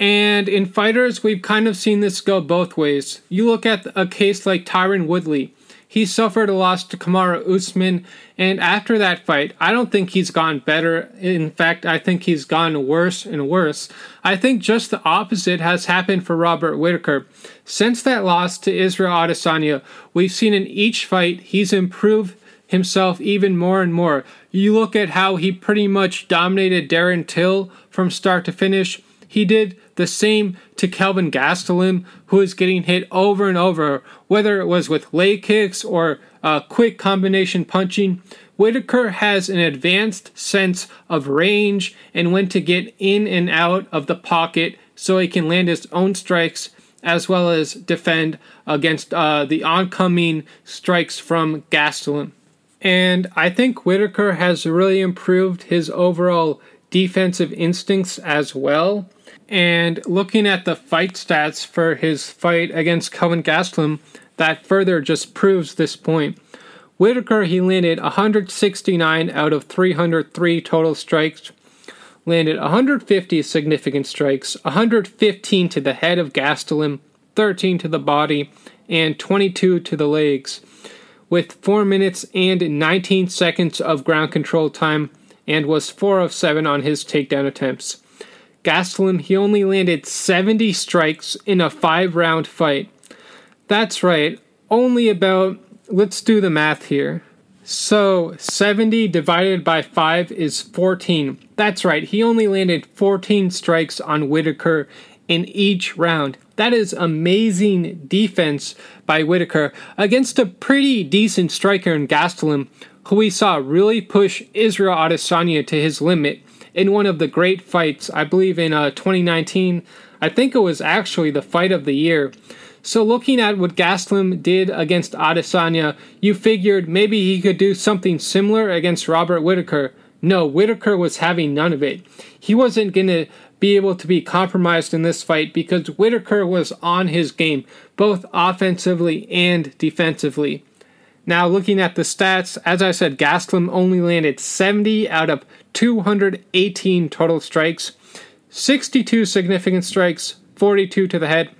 And in fighters, we've kind of seen this go both ways. You look at a case like Tyron Woodley. He suffered a loss to Kamaru Usman, and after that fight, I don't think he's gone better. In fact, I think he's gone worse and worse. I think just the opposite has happened for Robert Whitaker. Since that loss to Israel Adesanya, we've seen in each fight he's improved himself even more and more. You look at how he pretty much dominated Darren Till from start to finish. He did the same to Kelvin Gastelum, who is getting hit over and over, whether it was with leg kicks or uh, quick combination punching. Whitaker has an advanced sense of range and when to get in and out of the pocket so he can land his own strikes as well as defend against uh, the oncoming strikes from Gastelum. And I think Whitaker has really improved his overall defensive instincts as well. And looking at the fight stats for his fight against Kelvin Gastelum, that further just proves this point. Whitaker, he landed 169 out of 303 total strikes, landed 150 significant strikes, 115 to the head of Gastelum, 13 to the body, and 22 to the legs, with 4 minutes and 19 seconds of ground control time, and was 4 of 7 on his takedown attempts. Gastelum, he only landed 70 strikes in a 5 round fight. That's right, only about, let's do the math here. So 70 divided by 5 is 14. That's right, he only landed 14 strikes on Whitaker in each round. That is amazing defense by Whitaker against a pretty decent striker in Gastelum, who we saw really push Israel Adesanya to his limit in one of the great fights, I believe in uh, 2019. I think it was actually the fight of the year. So, looking at what Gastelum did against Adesanya, you figured maybe he could do something similar against Robert Whitaker. No, Whitaker was having none of it. He wasn't going to be able to be compromised in this fight because Whitaker was on his game, both offensively and defensively. Now, looking at the stats, as I said, Gastelum only landed 70 out of 218 total strikes, 62 significant strikes, 42 to the head,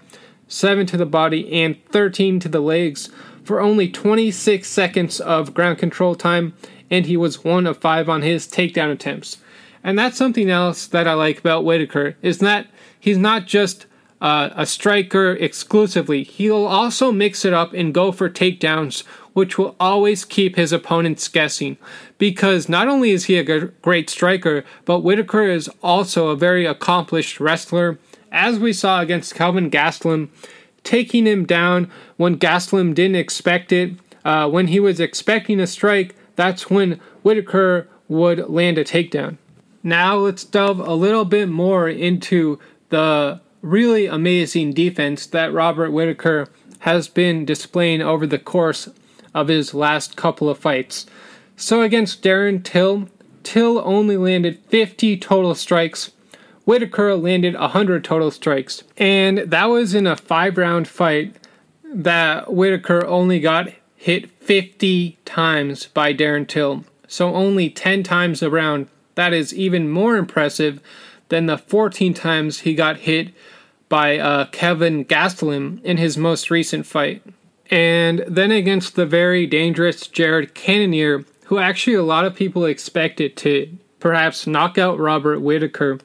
7 to the body, and 13 to the legs for only 26 seconds of ground control time, and he was 1 of 5 on his takedown attempts. And that's something else that I like about Whitaker, is that he's not just uh, a striker exclusively. He'll also mix it up and go for takedowns, which will always keep his opponents guessing. Because not only is he a great striker, but Whitaker is also a very accomplished wrestler as we saw against Kelvin Gastelum, taking him down when Gastelum didn't expect it. Uh, when he was expecting a strike, that's when Whitaker would land a takedown. Now let's delve a little bit more into the really amazing defense that Robert Whitaker has been displaying over the course of his last couple of fights. So against Darren Till, Till only landed 50 total strikes Whitaker landed 100 total strikes. And that was in a five round fight that Whitaker only got hit 50 times by Darren Till. So only 10 times a round. That is even more impressive than the 14 times he got hit by uh, Kelvin Gastelum in his most recent fight. And then against the very dangerous Jared Cannonier, who actually a lot of people expected to perhaps knock out Robert Whitaker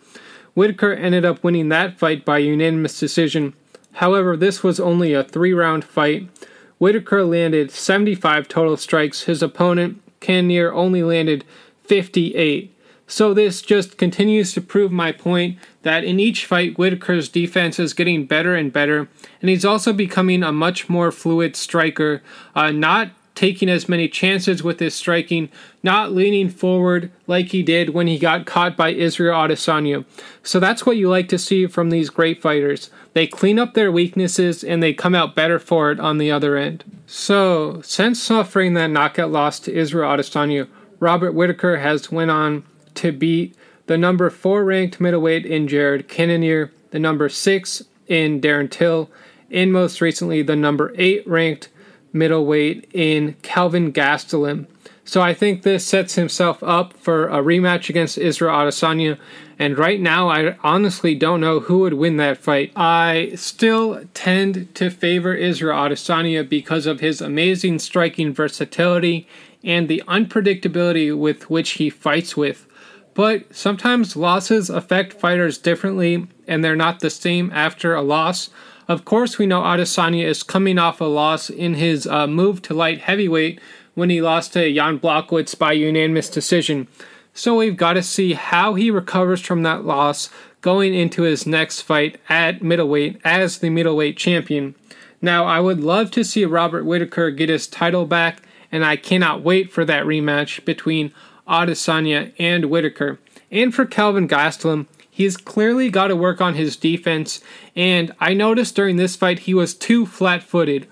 Whitaker ended up winning that fight by unanimous decision. However, this was only a three round fight. Whitaker landed 75 total strikes. His opponent, Cannonier, only landed 58. So this just continues to prove my point that in each fight, Whitaker's defense is getting better and better, and he's also becoming a much more fluid striker, uh, not taking as many chances with his striking, not leaning forward like he did when he got caught by Israel Adesanya. So that's what you like to see from these great fighters. They clean up their weaknesses and they come out better for it on the other end. So, since suffering that knockout loss to Israel Adesanya, Robert Whitaker has went on to beat the number 4 ranked middleweight in Jared Cannonier, the number 6 in Darren Till, and most recently the number 8 ranked middleweight in Kelvin Gastelum. So I think this sets himself up for a rematch against Israel Adesanya. And right now, I honestly don't know who would win that fight. I still tend to favor Israel Adesanya because of his amazing striking versatility and the unpredictability with which he fights with. But sometimes losses affect fighters differently, and they're not the same after a loss. Of course, we know Adesanya is coming off a loss in his uh, move to light heavyweight when he lost to Jan Blachowicz by unanimous decision. So we've got to see how he recovers from that loss going into his next fight at middleweight as the middleweight champion. Now, I would love to see Robert Whitaker get his title back, and I cannot wait for that rematch between Adesanya and Whitaker. And for Kelvin Gastelum, He's clearly got to work on his defense, and I noticed during this fight he was too flat footed.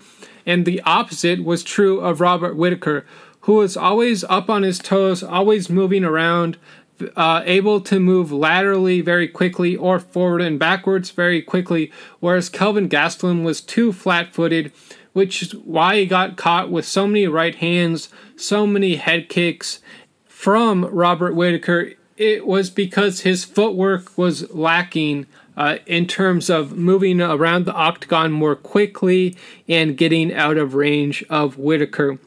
And the opposite was true of Robert Whitaker, who was always up on his toes, always moving around, uh, able to move laterally very quickly or forward and backwards very quickly, whereas Kelvin Gastelum was too flat footed, which is why he got caught with so many right hands, so many head kicks from Robert Whitaker it was because his footwork was lacking uh, in terms of moving around the octagon more quickly and getting out of range of Whitaker.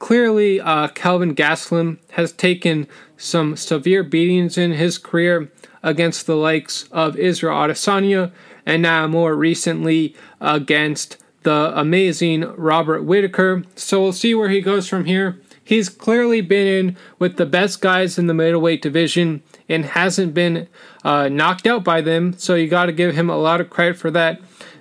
Clearly, uh, Kelvin Gastelum has taken some severe beatings in his career against the likes of Israel Adesanya and now more recently against the amazing Robert Whitaker. So we'll see where he goes from here. He's clearly been in with the best guys in the middleweight division and hasn't been uh, knocked out by them, so you got to give him a lot of credit for that.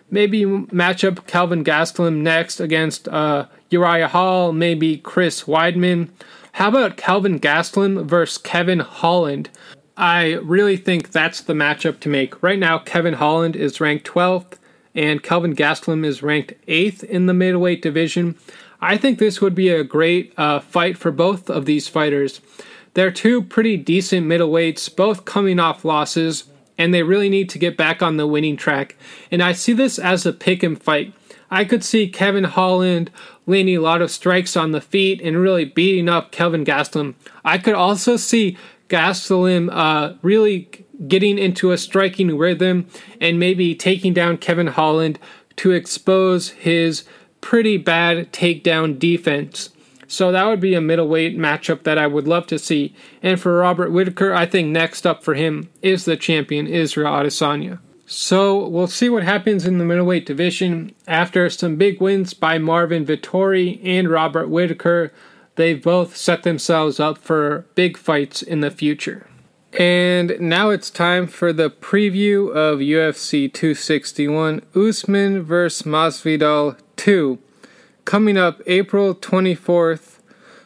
Maybe match up Kelvin Gastelum next against uh, Uriah Hall, maybe Chris Weidman. How about Kelvin Gastelum versus Kevin Holland? I really think that's the matchup to make. Right now, Kevin Holland is ranked 12th, and Kelvin Gastelum is ranked 8th in the middleweight division. I think this would be a great uh, fight for both of these fighters. They're two pretty decent middleweights, both coming off losses, and they really need to get back on the winning track. And I see this as a pick and fight. I could see Kevin Holland landing a lot of strikes on the feet and really beating up Kelvin Gastelum. I could also see Gastelum uh, really getting into a striking rhythm and maybe taking down Kevin Holland to expose his pretty bad takedown defense. So that would be a middleweight matchup that I would love to see. And for Robert Whitaker, I think next up for him is the champion Israel Adesanya. So we'll see what happens in the middleweight division after some big wins by Marvin Vettori and Robert Whitaker. They've both set themselves up for big fights in the future. And now it's time for the preview of UFC 261 Usman vs. Masvidal 2 coming up April 24th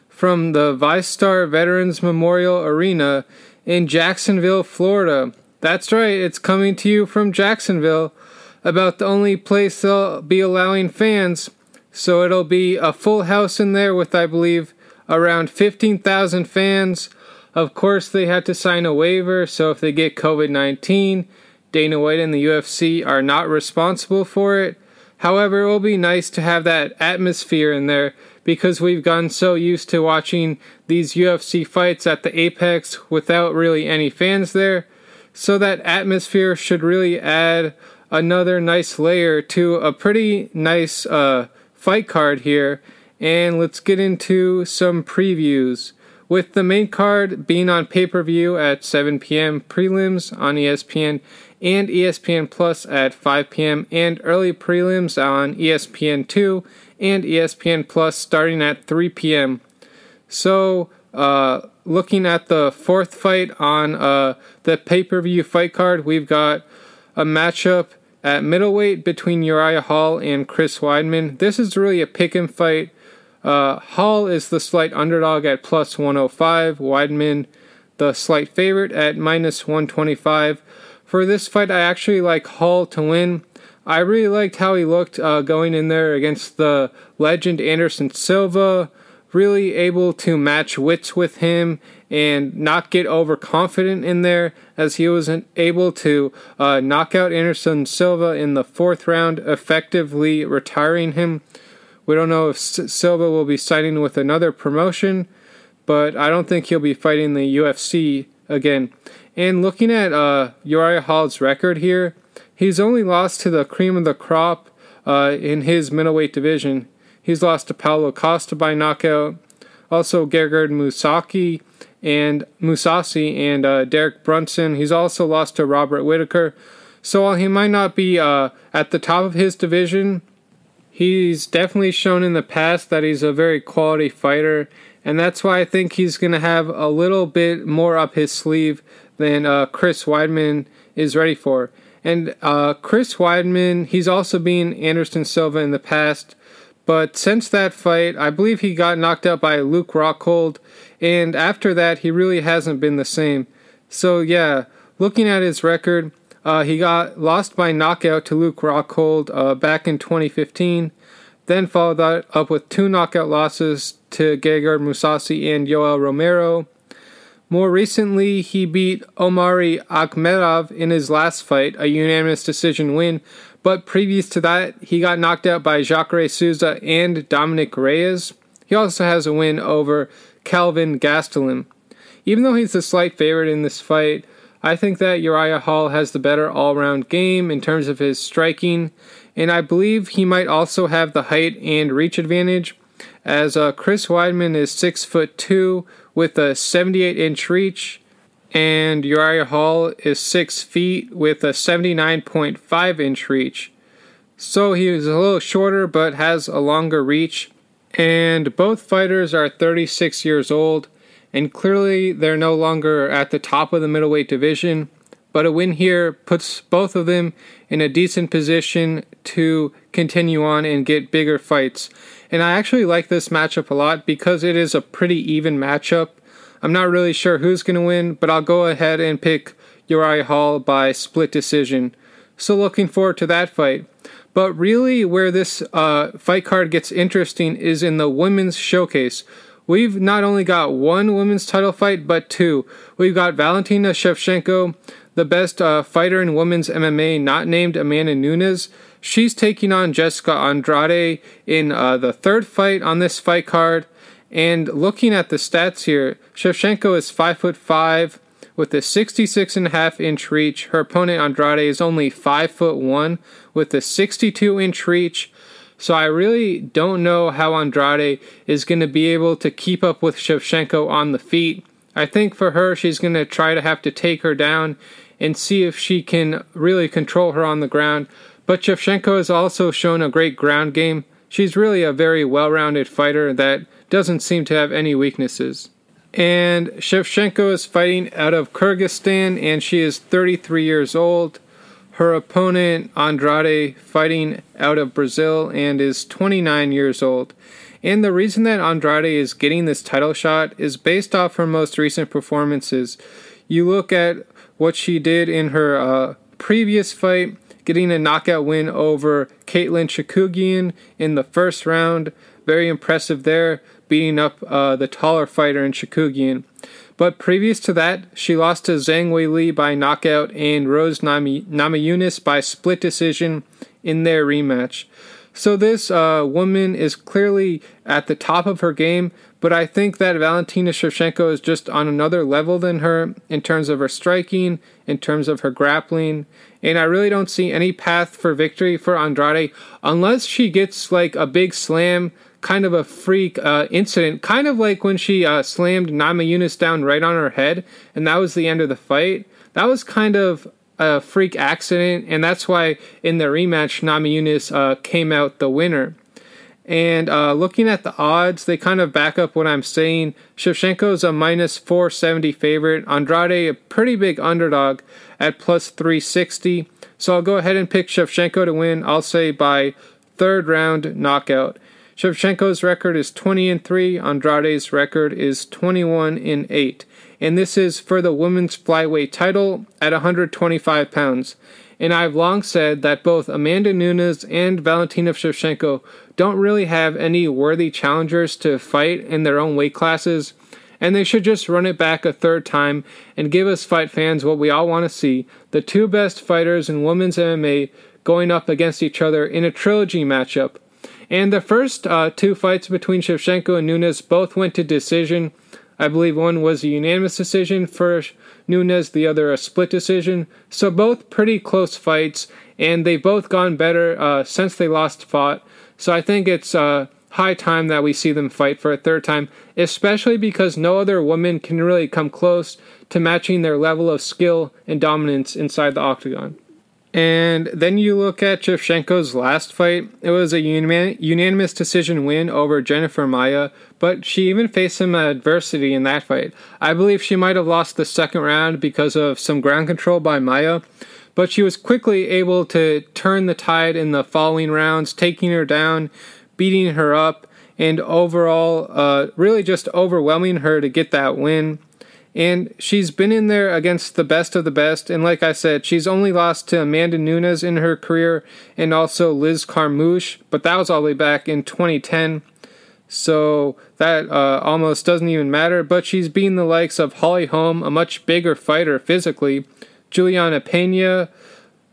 from the VyStar Veterans Memorial Arena in Jacksonville, Florida. That's right, it's coming to you from Jacksonville, about the only place they'll be allowing fans. So it'll be a full house in there with, I believe, around 15,000 fans. Of course, they had to sign a waiver, so if they get COVID 19, Dana White and the UFC are not responsible for it. However, it will be nice to have that atmosphere in there because we've gotten so used to watching these UFC fights at the Apex without really any fans there. So that atmosphere should really add another nice layer to a pretty nice uh, fight card here. And let's get into some previews. With the main card being on pay per view at 7 p.m., prelims on ESPN and ESPN Plus at 5 p.m., and early prelims on ESPN2 and ESPN Plus starting at 3 p.m. So, uh, looking at the fourth fight on uh, the pay per view fight card, we've got a matchup at middleweight between Uriah Hall and Chris Weidman. This is really a pick and fight. Uh, Hall is the slight underdog at plus 105, Weidman the slight favorite at minus 125. For this fight, I actually like Hall to win. I really liked how he looked uh, going in there against the legend Anderson Silva. Really able to match wits with him and not get overconfident in there, as he was able to uh, knock out Anderson Silva in the fourth round, effectively retiring him. We don't know if Silva will be signing with another promotion, but I don't think he'll be fighting the UFC again. And looking at uh, Uriah Hall's record here, he's only lost to the cream of the crop uh, in his middleweight division. He's lost to Paulo Costa by knockout, also Gegard Mousasi and Mousasi and uh, Derek Brunson. He's also lost to Robert Whitaker. So while he might not be uh, at the top of his division, he's definitely shown in the past that he's a very quality fighter, and that's why I think he's going to have a little bit more up his sleeve than uh, Chris Weidman is ready for. And uh, Chris Weidman, he's also been Anderson Silva in the past, but since that fight, I believe he got knocked out by Luke Rockhold, and after that, he really hasn't been the same. So yeah, looking at his record, uh, he got lost by knockout to Luke Rockhold uh, back in 2015, then followed that up with two knockout losses to Gegard Mousasi and Yoel Romero. More recently, he beat Omari Akhmedov in his last fight, a unanimous decision win. But previous to that, he got knocked out by Jacare Souza and Dominick Reyes. He also has a win over Kelvin Gastelum. even though he's the slight favorite in this fight, I think that Uriah Hall has the better all round game in terms of his striking, and I believe he might also have the height and reach advantage, as uh, Chris Weidman is six foot two with a 78 inch reach, and Uriah Hall is six feet with a 79.5 inch reach. So he is a little shorter but has a longer reach. And both fighters are 36 years old, and clearly they're no longer at the top of the middleweight division. But a win here puts both of them in a decent position to continue on and get bigger fights. And I actually like this matchup a lot because it is a pretty even matchup. I'm not really sure who's going to win, but I'll go ahead and pick Uriah Hall by split decision. So looking forward to that fight. But really, where this uh, fight card gets interesting is in the women's showcase. We've not only got one women's title fight, but two. We've got Valentina Shevchenko, the best uh, fighter in women's MMA, not named Amanda Nunes. She's taking on Jessica Andrade in uh, the third fight on this fight card. And looking at the stats here, Shevchenko is five foot five, with a 66 and a half inch reach. Her opponent Andrade is only 5 foot 1 with a 62 inch reach. So I really don't know how Andrade is going to be able to keep up with Shevchenko on the feet. I think for her, she's going to try to have to take her down and see if she can really control her on the ground. But Shevchenko has also shown a great ground game. She's really a very well rounded fighter that doesn't seem to have any weaknesses. And Shevchenko is fighting out of Kyrgyzstan, and she is 33 years old. Her opponent, Andrade, fighting out of Brazil and is 29 years old. And the reason that Andrade is getting this title shot is based off her most recent performances. You look at what she did in her uh, previous fight, getting a knockout win over Katlyn Chookagian in the first round. Very impressive there beating up uh, the taller fighter in Chookagian. But previous to that, she lost to Zhang Weili by knockout and Rose Nami- Namajunas by split decision in their rematch. So this uh, woman is clearly at the top of her game, but I think that Valentina Shevchenko is just on another level than her in terms of her striking, in terms of her grappling, and I really don't see any path for victory for Andrade unless she gets like a big slam kind of a freak uh, incident, kind of like when she uh, slammed Namajunas down right on her head, and that was the end of the fight. That was kind of a freak accident, and that's why in the rematch, Namajunas uh, came out the winner. And uh, looking at the odds, they kind of back up what I'm saying. Shevchenko's a minus 470 favorite. Andrade, a pretty big underdog at plus 360. So I'll go ahead and pick Shevchenko to win. I'll say by third round knockout. Shevchenko's record is 20 and 3, Andrade's record is 21 and 8. And this is for the women's flyweight title at 125 pounds. And I've long said that both Amanda Nunes and Valentina Shevchenko don't really have any worthy challengers to fight in their own weight classes, and they should just run it back a third time and give us fight fans what we all want to see the two best fighters in women's MMA going up against each other in a trilogy matchup and the first uh, two fights between Shevchenko and Nunes both went to decision. I believe one was a unanimous decision for Nunes, the other a split decision. So both pretty close fights, and they've both gone better uh, since they last fought. So I think it's uh, high time that we see them fight for a third time, especially because no other woman can really come close to matching their level of skill and dominance inside the octagon. And then you look at Shevchenko's last fight. It was a unanimous decision win over Jennifer Maia, but she even faced some adversity in that fight. I believe she might have lost the second round because of some ground control by Maia, but she was quickly able to turn the tide in the following rounds, taking her down, beating her up, and overall, uh, really just overwhelming her to get that win. And she's been in there against the best of the best. And like I said, she's only lost to Amanda Nunes in her career and also Liz Carmouche, but that was all the way back in 2010. So that uh, almost doesn't even matter. But she's beaten the likes of Holly Holm, a much bigger fighter physically, Juliana Pena,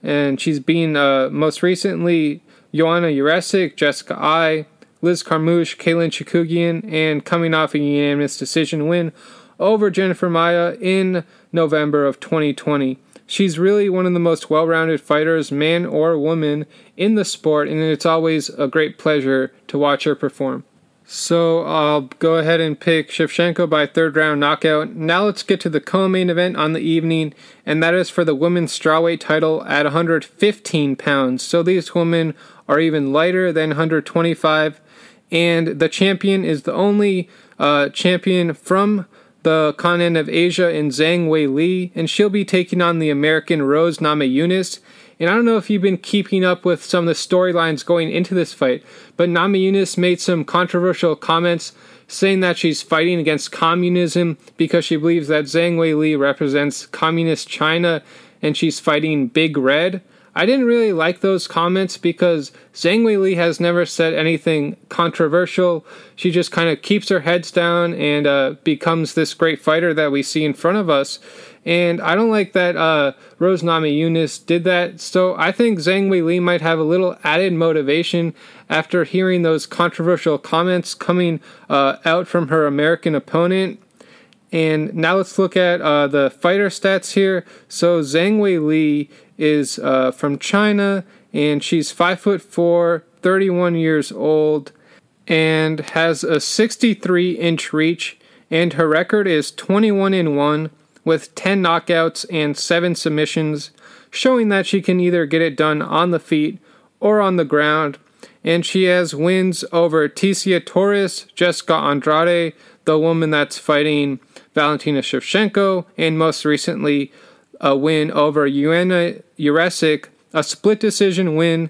and she's been uh, most recently Joanna Jędrzejczyk, Jessica Eye, Liz Carmouche, Katlyn Chookagian, and coming off a unanimous decision win over Jennifer Maia in November of 2020. She's really one of the most well rounded fighters, man or woman, in the sport, and it's always a great pleasure to watch her perform. So I'll go ahead and pick Shevchenko by third round knockout. Now let's get to the co-main event on the evening, and that is for the women's strawweight title at 115 pounds. So these women are even lighter than 125, and the champion is the only uh, champion from the continent of Asia in Zhang Wei Li, and she'll be taking on the American Rose Namajunas. And I don't know if you've been keeping up with some of the storylines going into this fight, but Namajunas made some controversial comments saying that she's fighting against communism because she believes that Zhang Wei Li represents communist China and she's fighting Big Red. I didn't really like those comments because Zhang Wei Li has never said anything controversial. She just kind of keeps her heads down and uh, becomes this great fighter that we see in front of us. And I don't like that uh, Rose Namajunas did that. So I think Zhang Wei Li might have a little added motivation after hearing those controversial comments coming uh, out from her American opponent. And now let's look at uh, the fighter stats here. So Zhang Wei Li is uh, from China, and she's five foot four, 31 years old, and has a 63 inch reach. And her record is 21 in one with 10 knockouts and 7 submissions, showing that she can either get it done on the feet or on the ground. And she has wins over Tecia Torres, Jessica Andrade, the woman that's fighting Valentina Shevchenko, and most recently a win over Joanna Jędrzejczyk, a split decision win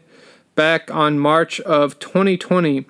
back on March of 2020.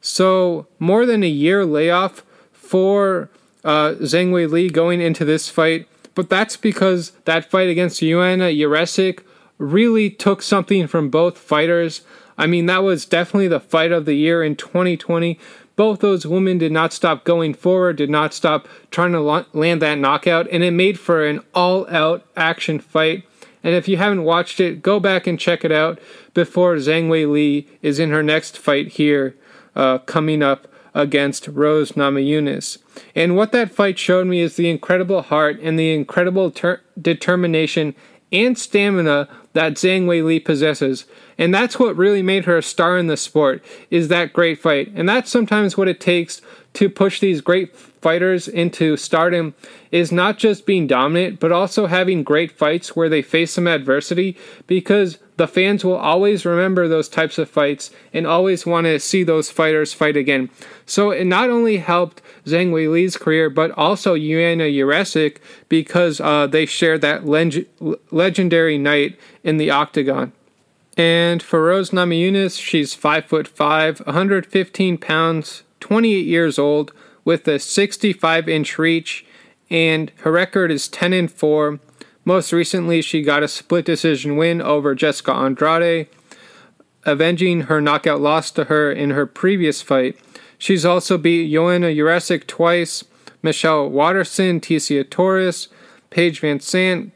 So more than a year layoff for uh, Zhang Wei Li going into this fight, but that's because that fight against Joanna Jędrzejczyk really took something from both fighters. I mean, that was definitely the fight of the year in 2020 both those women did not stop going forward, did not stop trying to land that knockout, and it made for an all out action fight. And if you haven't watched it, go back and check it out before Zhang Wei Li is in her next fight here uh, coming up against Rose Namajunas. And what that fight showed me is the incredible heart and the incredible ter- determination and stamina that Zhang Wei Li possesses. And that's what really made her a star in the sport, is that great fight. And that's sometimes what it takes to push these great fighters into stardom is not just being dominant, but also having great fights where they face some adversity because the fans will always remember those types of fights and always want to see those fighters fight again. So it not only helped Zhang Wei Li's career, but also Joanna Jędrzejczyk because uh, they shared that leg- legendary night in the octagon. And for Rose Namajunas, she's 5 foot 5, 115 pounds, 28 years old, with a 65 inch reach, and her record is 10 and 4. Most recently, she got a split decision win over Jessica Andrade, avenging her knockout loss to her in her previous fight. She's also beat Joanna Jędrzejczyk twice, Michelle Waterson, Tecia Torres, Paige VanZant,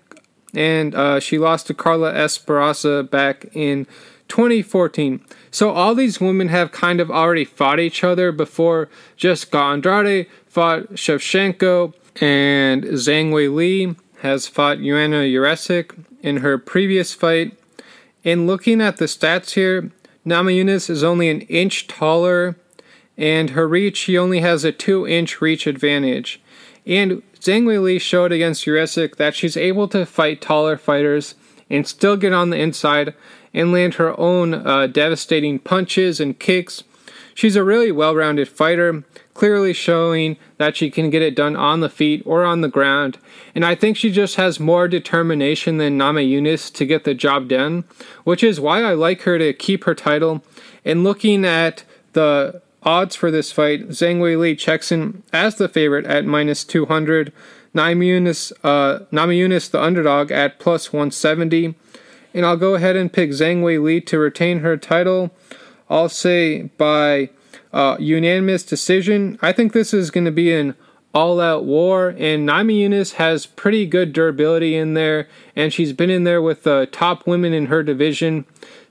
and uh, she lost to Carla Esparza back in 2014. So all these women have kind of already fought each other before. Jessica Andrade fought Shevchenko, and Zhang Wei Li has fought Joanna Jędrzejczyk in her previous fight. In looking at the stats here, Namajunas is only an inch taller, and her reach, she only has a 2 inch reach advantage. And Zhang Wei Li showed against Jędrzejczyk that she's able to fight taller fighters and still get on the inside and land her own uh, devastating punches and kicks. She's a really well rounded fighter, clearly showing that she can get it done on the feet or on the ground. And I think she just has more determination than Namajunas to get the job done, which is why I like her to keep her title. And looking at the odds for this fight, Zhang Wei Li checks in as the favorite at minus 200. Namajunas, uh, Namajunas, the underdog, at plus 170. And I'll go ahead and pick Zhang Wei Li to retain her title. I'll say by uh, unanimous decision. I think this is going to be an all out war, and Namajunas has pretty good durability in there, and she's been in there with the top women in her division.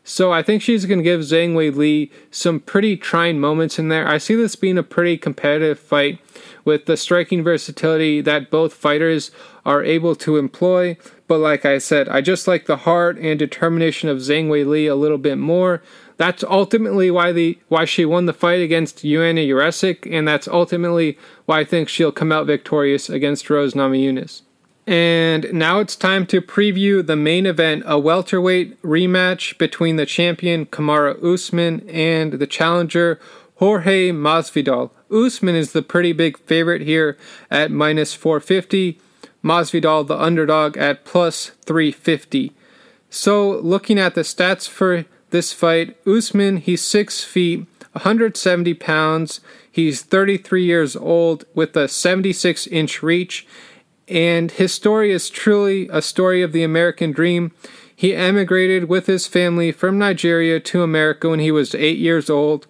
So I think she's going to give Zhang Wei Li some pretty trying moments in there. I see this being a pretty competitive fight with the striking versatility that both fighters are able to employ. But like I said, I just like the heart and determination of Zhang Wei Li a little bit more. That's ultimately why the why she won the fight against Joanna Jędrzejczyk, and that's ultimately why I think she'll come out victorious against Rose Namajunas. And now it's time to preview the main event, a welterweight rematch between the champion Kamaru Usman and the challenger Jorge Masvidal. Usman is the pretty big favorite here at minus 450. Masvidal, the underdog, at plus 350. So, looking at the stats for this fight, Usman, he's 6 feet, 170 pounds. He's 33 years old with a 76 inch reach. And his story is truly a story of the American dream. He emigrated with his family from Nigeria to America when he was 8 years old.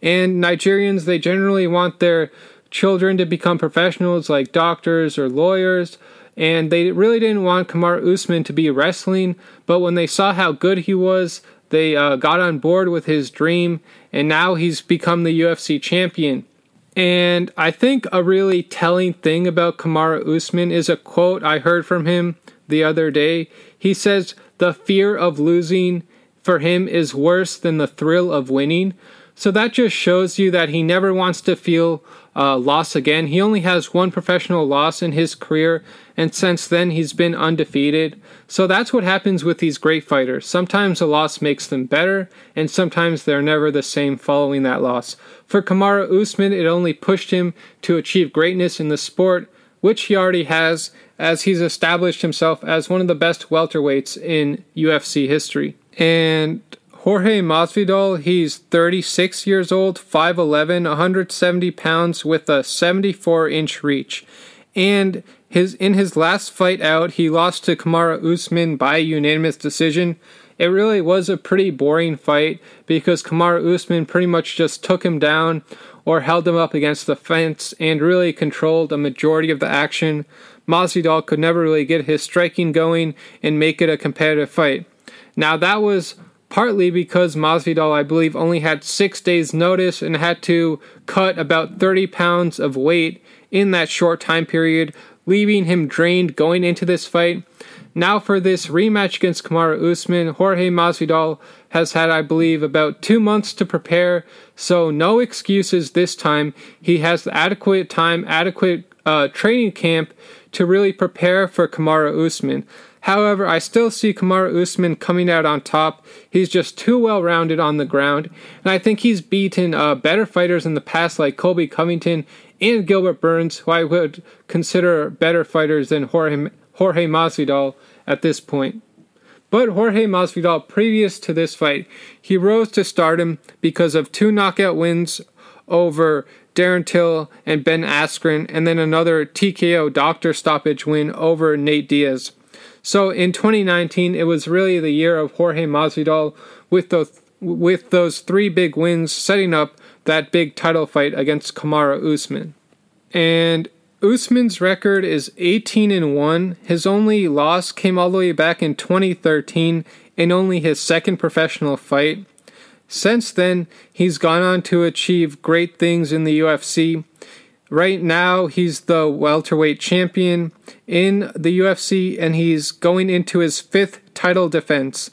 And Nigerians, they generally want their children to become professionals like doctors or lawyers. And they really didn't want Kamaru Usman to be wrestling, but when they saw how good he was, they uh, got on board with his dream, and now he's become the UFC champion. And I think a really telling thing about Kamaru Usman is a quote I heard from him the other day. He says, The fear of losing for him is worse than the thrill of winning. So that just shows you that he never wants to feel uh, loss again. He only has one professional loss in his career, and since then he's been undefeated. So that's what happens with these great fighters. Sometimes a loss makes them better, and sometimes they're never the same following that loss. For Kamaru Usman, it only pushed him to achieve greatness in the sport, which he already has, as he's established himself as one of the best welterweights in UFC history. And Jorge Masvidal, he's 36 years old, 5'11, 170 pounds with a 74 inch reach. And his in his last fight out, he lost to Kamaru Usman by unanimous decision. It really was a pretty boring fight because Kamaru Usman pretty much just took him down or held him up against the fence and really controlled a majority of the action. Masvidal could never really get his striking going and make it a competitive fight. Now that was partly because Masvidal, I believe, only had six days' notice and had to cut about 30 pounds of weight in that short time period, leaving him drained going into this fight. Now, for this rematch against Kamaru Usman, Jorge Masvidal has had, I believe, about two months to prepare, so no excuses this time. He has adequate time, adequate uh, training camp to really prepare for Kamaru Usman. However, I still see Kamaru Usman coming out on top. He's just too well rounded on the ground, and I think he's beaten uh, better fighters in the past like Colby Covington and Gilbert Burns, who I would consider better fighters than Jorge, Jorge Masvidal at this point. But Jorge Masvidal, previous to this fight, he rose to stardom because of two knockout wins over Darren Till and Ben Askren, and then another TKO doctor stoppage win over Nate Diaz. So in 2019, it was really the year of Jorge Masvidal with those with those three big wins, setting up that big title fight against Kamaru Usman. And Usman's record is 18 and 1. His only loss came all the way back in 2013 in only his second professional fight. Since then, he's gone on to achieve great things in the UFC. Right now, he's the welterweight champion in the UFC, and he's going into his fifth title defense.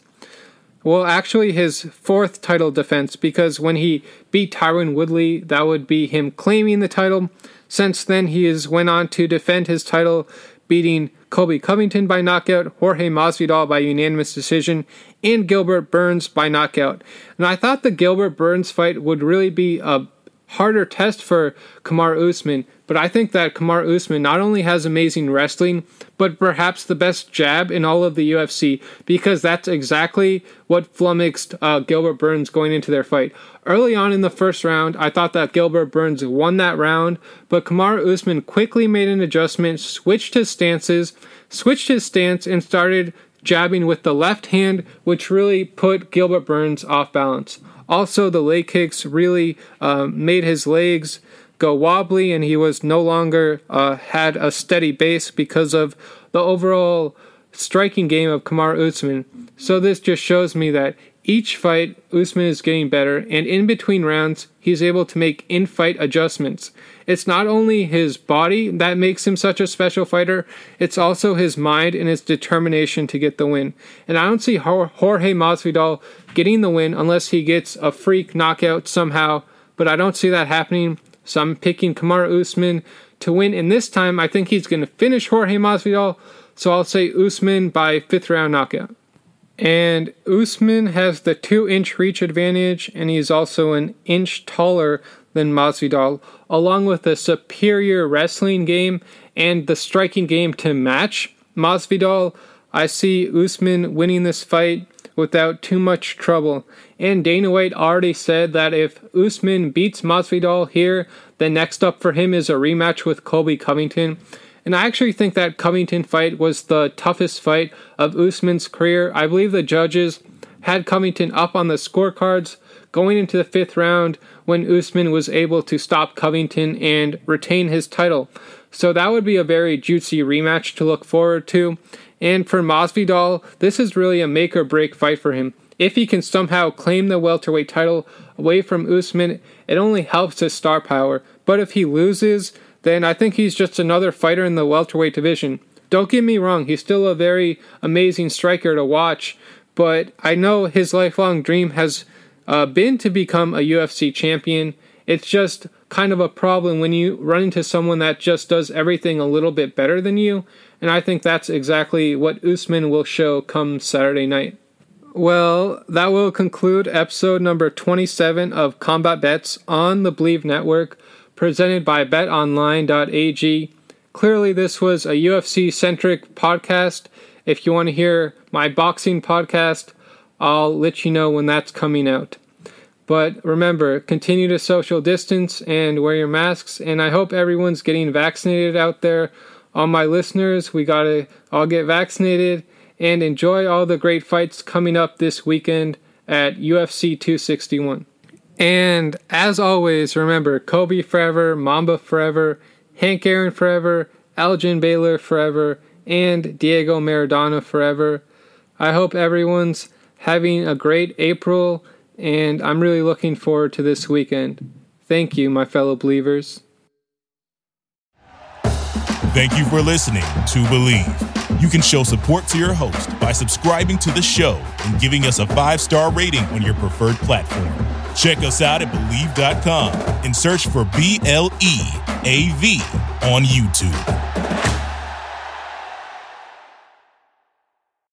Well, actually, his fourth title defense, because when he beat Tyron Woodley, that would be him claiming the title. Since then, he has went on to defend his title, beating Colby Covington by knockout, Jorge Masvidal by unanimous decision, and Gilbert Burns by knockout. And I thought the Gilbert Burns fight would really be a harder test for Kamaru Usman. But I think that Kamaru Usman not only has amazing wrestling, but perhaps the best jab in all of the UFC because that's exactly what flummoxed uh, Gilbert Burns going into their fight. Early on in the first round, I thought that Gilbert Burns won that round, but Kamaru Usman quickly made an adjustment, switched his stances, switched his stance, and started jabbing with the left hand, which really put Gilbert Burns off balance. Also, the leg kicks really um, made his legs go wobbly, and he was no longer uh, had a steady base because of the overall striking game of Kamaru Usman. So this just shows me that Each fight, Usman is getting better, and in between rounds, he's able to make in fight adjustments. It's not only his body that makes him such a special fighter, it's also his mind and his determination to get the win. And I don't see Jorge Masvidal getting the win unless he gets a freak knockout somehow, but I don't see that happening. So I'm picking Kamaru Usman to win, and this time I think he's going to finish Jorge Masvidal. So I'll say Usman by fifth round knockout. And Usman has the two inch reach advantage, and he's also an inch taller than Masvidal, along with a superior wrestling game and the striking game to match Masvidal. I see Usman winning this fight without too much trouble. And Dana White already said that if Usman beats Masvidal here, the next up for him is a rematch with Colby Covington. And I actually think that Covington fight was the toughest fight of Usman's career. I believe the judges had Covington up on the scorecards going into the fifth round when Usman was able to stop Covington and retain his title. So that would be a very juicy rematch to look forward to. And for Masvidal, this is really a make or break fight for him. If he can somehow claim the welterweight title away from Usman, it only helps his star power. But if he loses, then I think he's just another fighter in the welterweight division. Don't get me wrong, he's still a very amazing striker to watch, but I know his lifelong dream has uh, been to become a UFC champion. It's just kind of a problem when you run into someone that just does everything a little bit better than you, and I think that's exactly what Usman will show come Saturday night. Well, that will conclude episode number 27 of Combat Bets on the Bleav Network presented by betonline.ag. Clearly, this was a UFC centric podcast. If you want to hear my boxing podcast, I'll let you know when that's coming out. But remember, continue to social distance and wear your masks. And I hope everyone's getting vaccinated out there. All my listeners, we gotta all get vaccinated and enjoy all the great fights coming up this weekend at UFC 261. And as always, remember Kobe forever, Mamba forever, Hank Aaron forever, Elgin Baylor forever, and Diego Maradona forever. I hope everyone's having a great April, and I'm really looking forward to this weekend. Thank you, my fellow believers. Thank you for listening to Bleav. You can show support to your host by subscribing to the show and giving us a five star rating on your preferred platform. Check us out at Bleav.com and search for B L E A V on YouTube.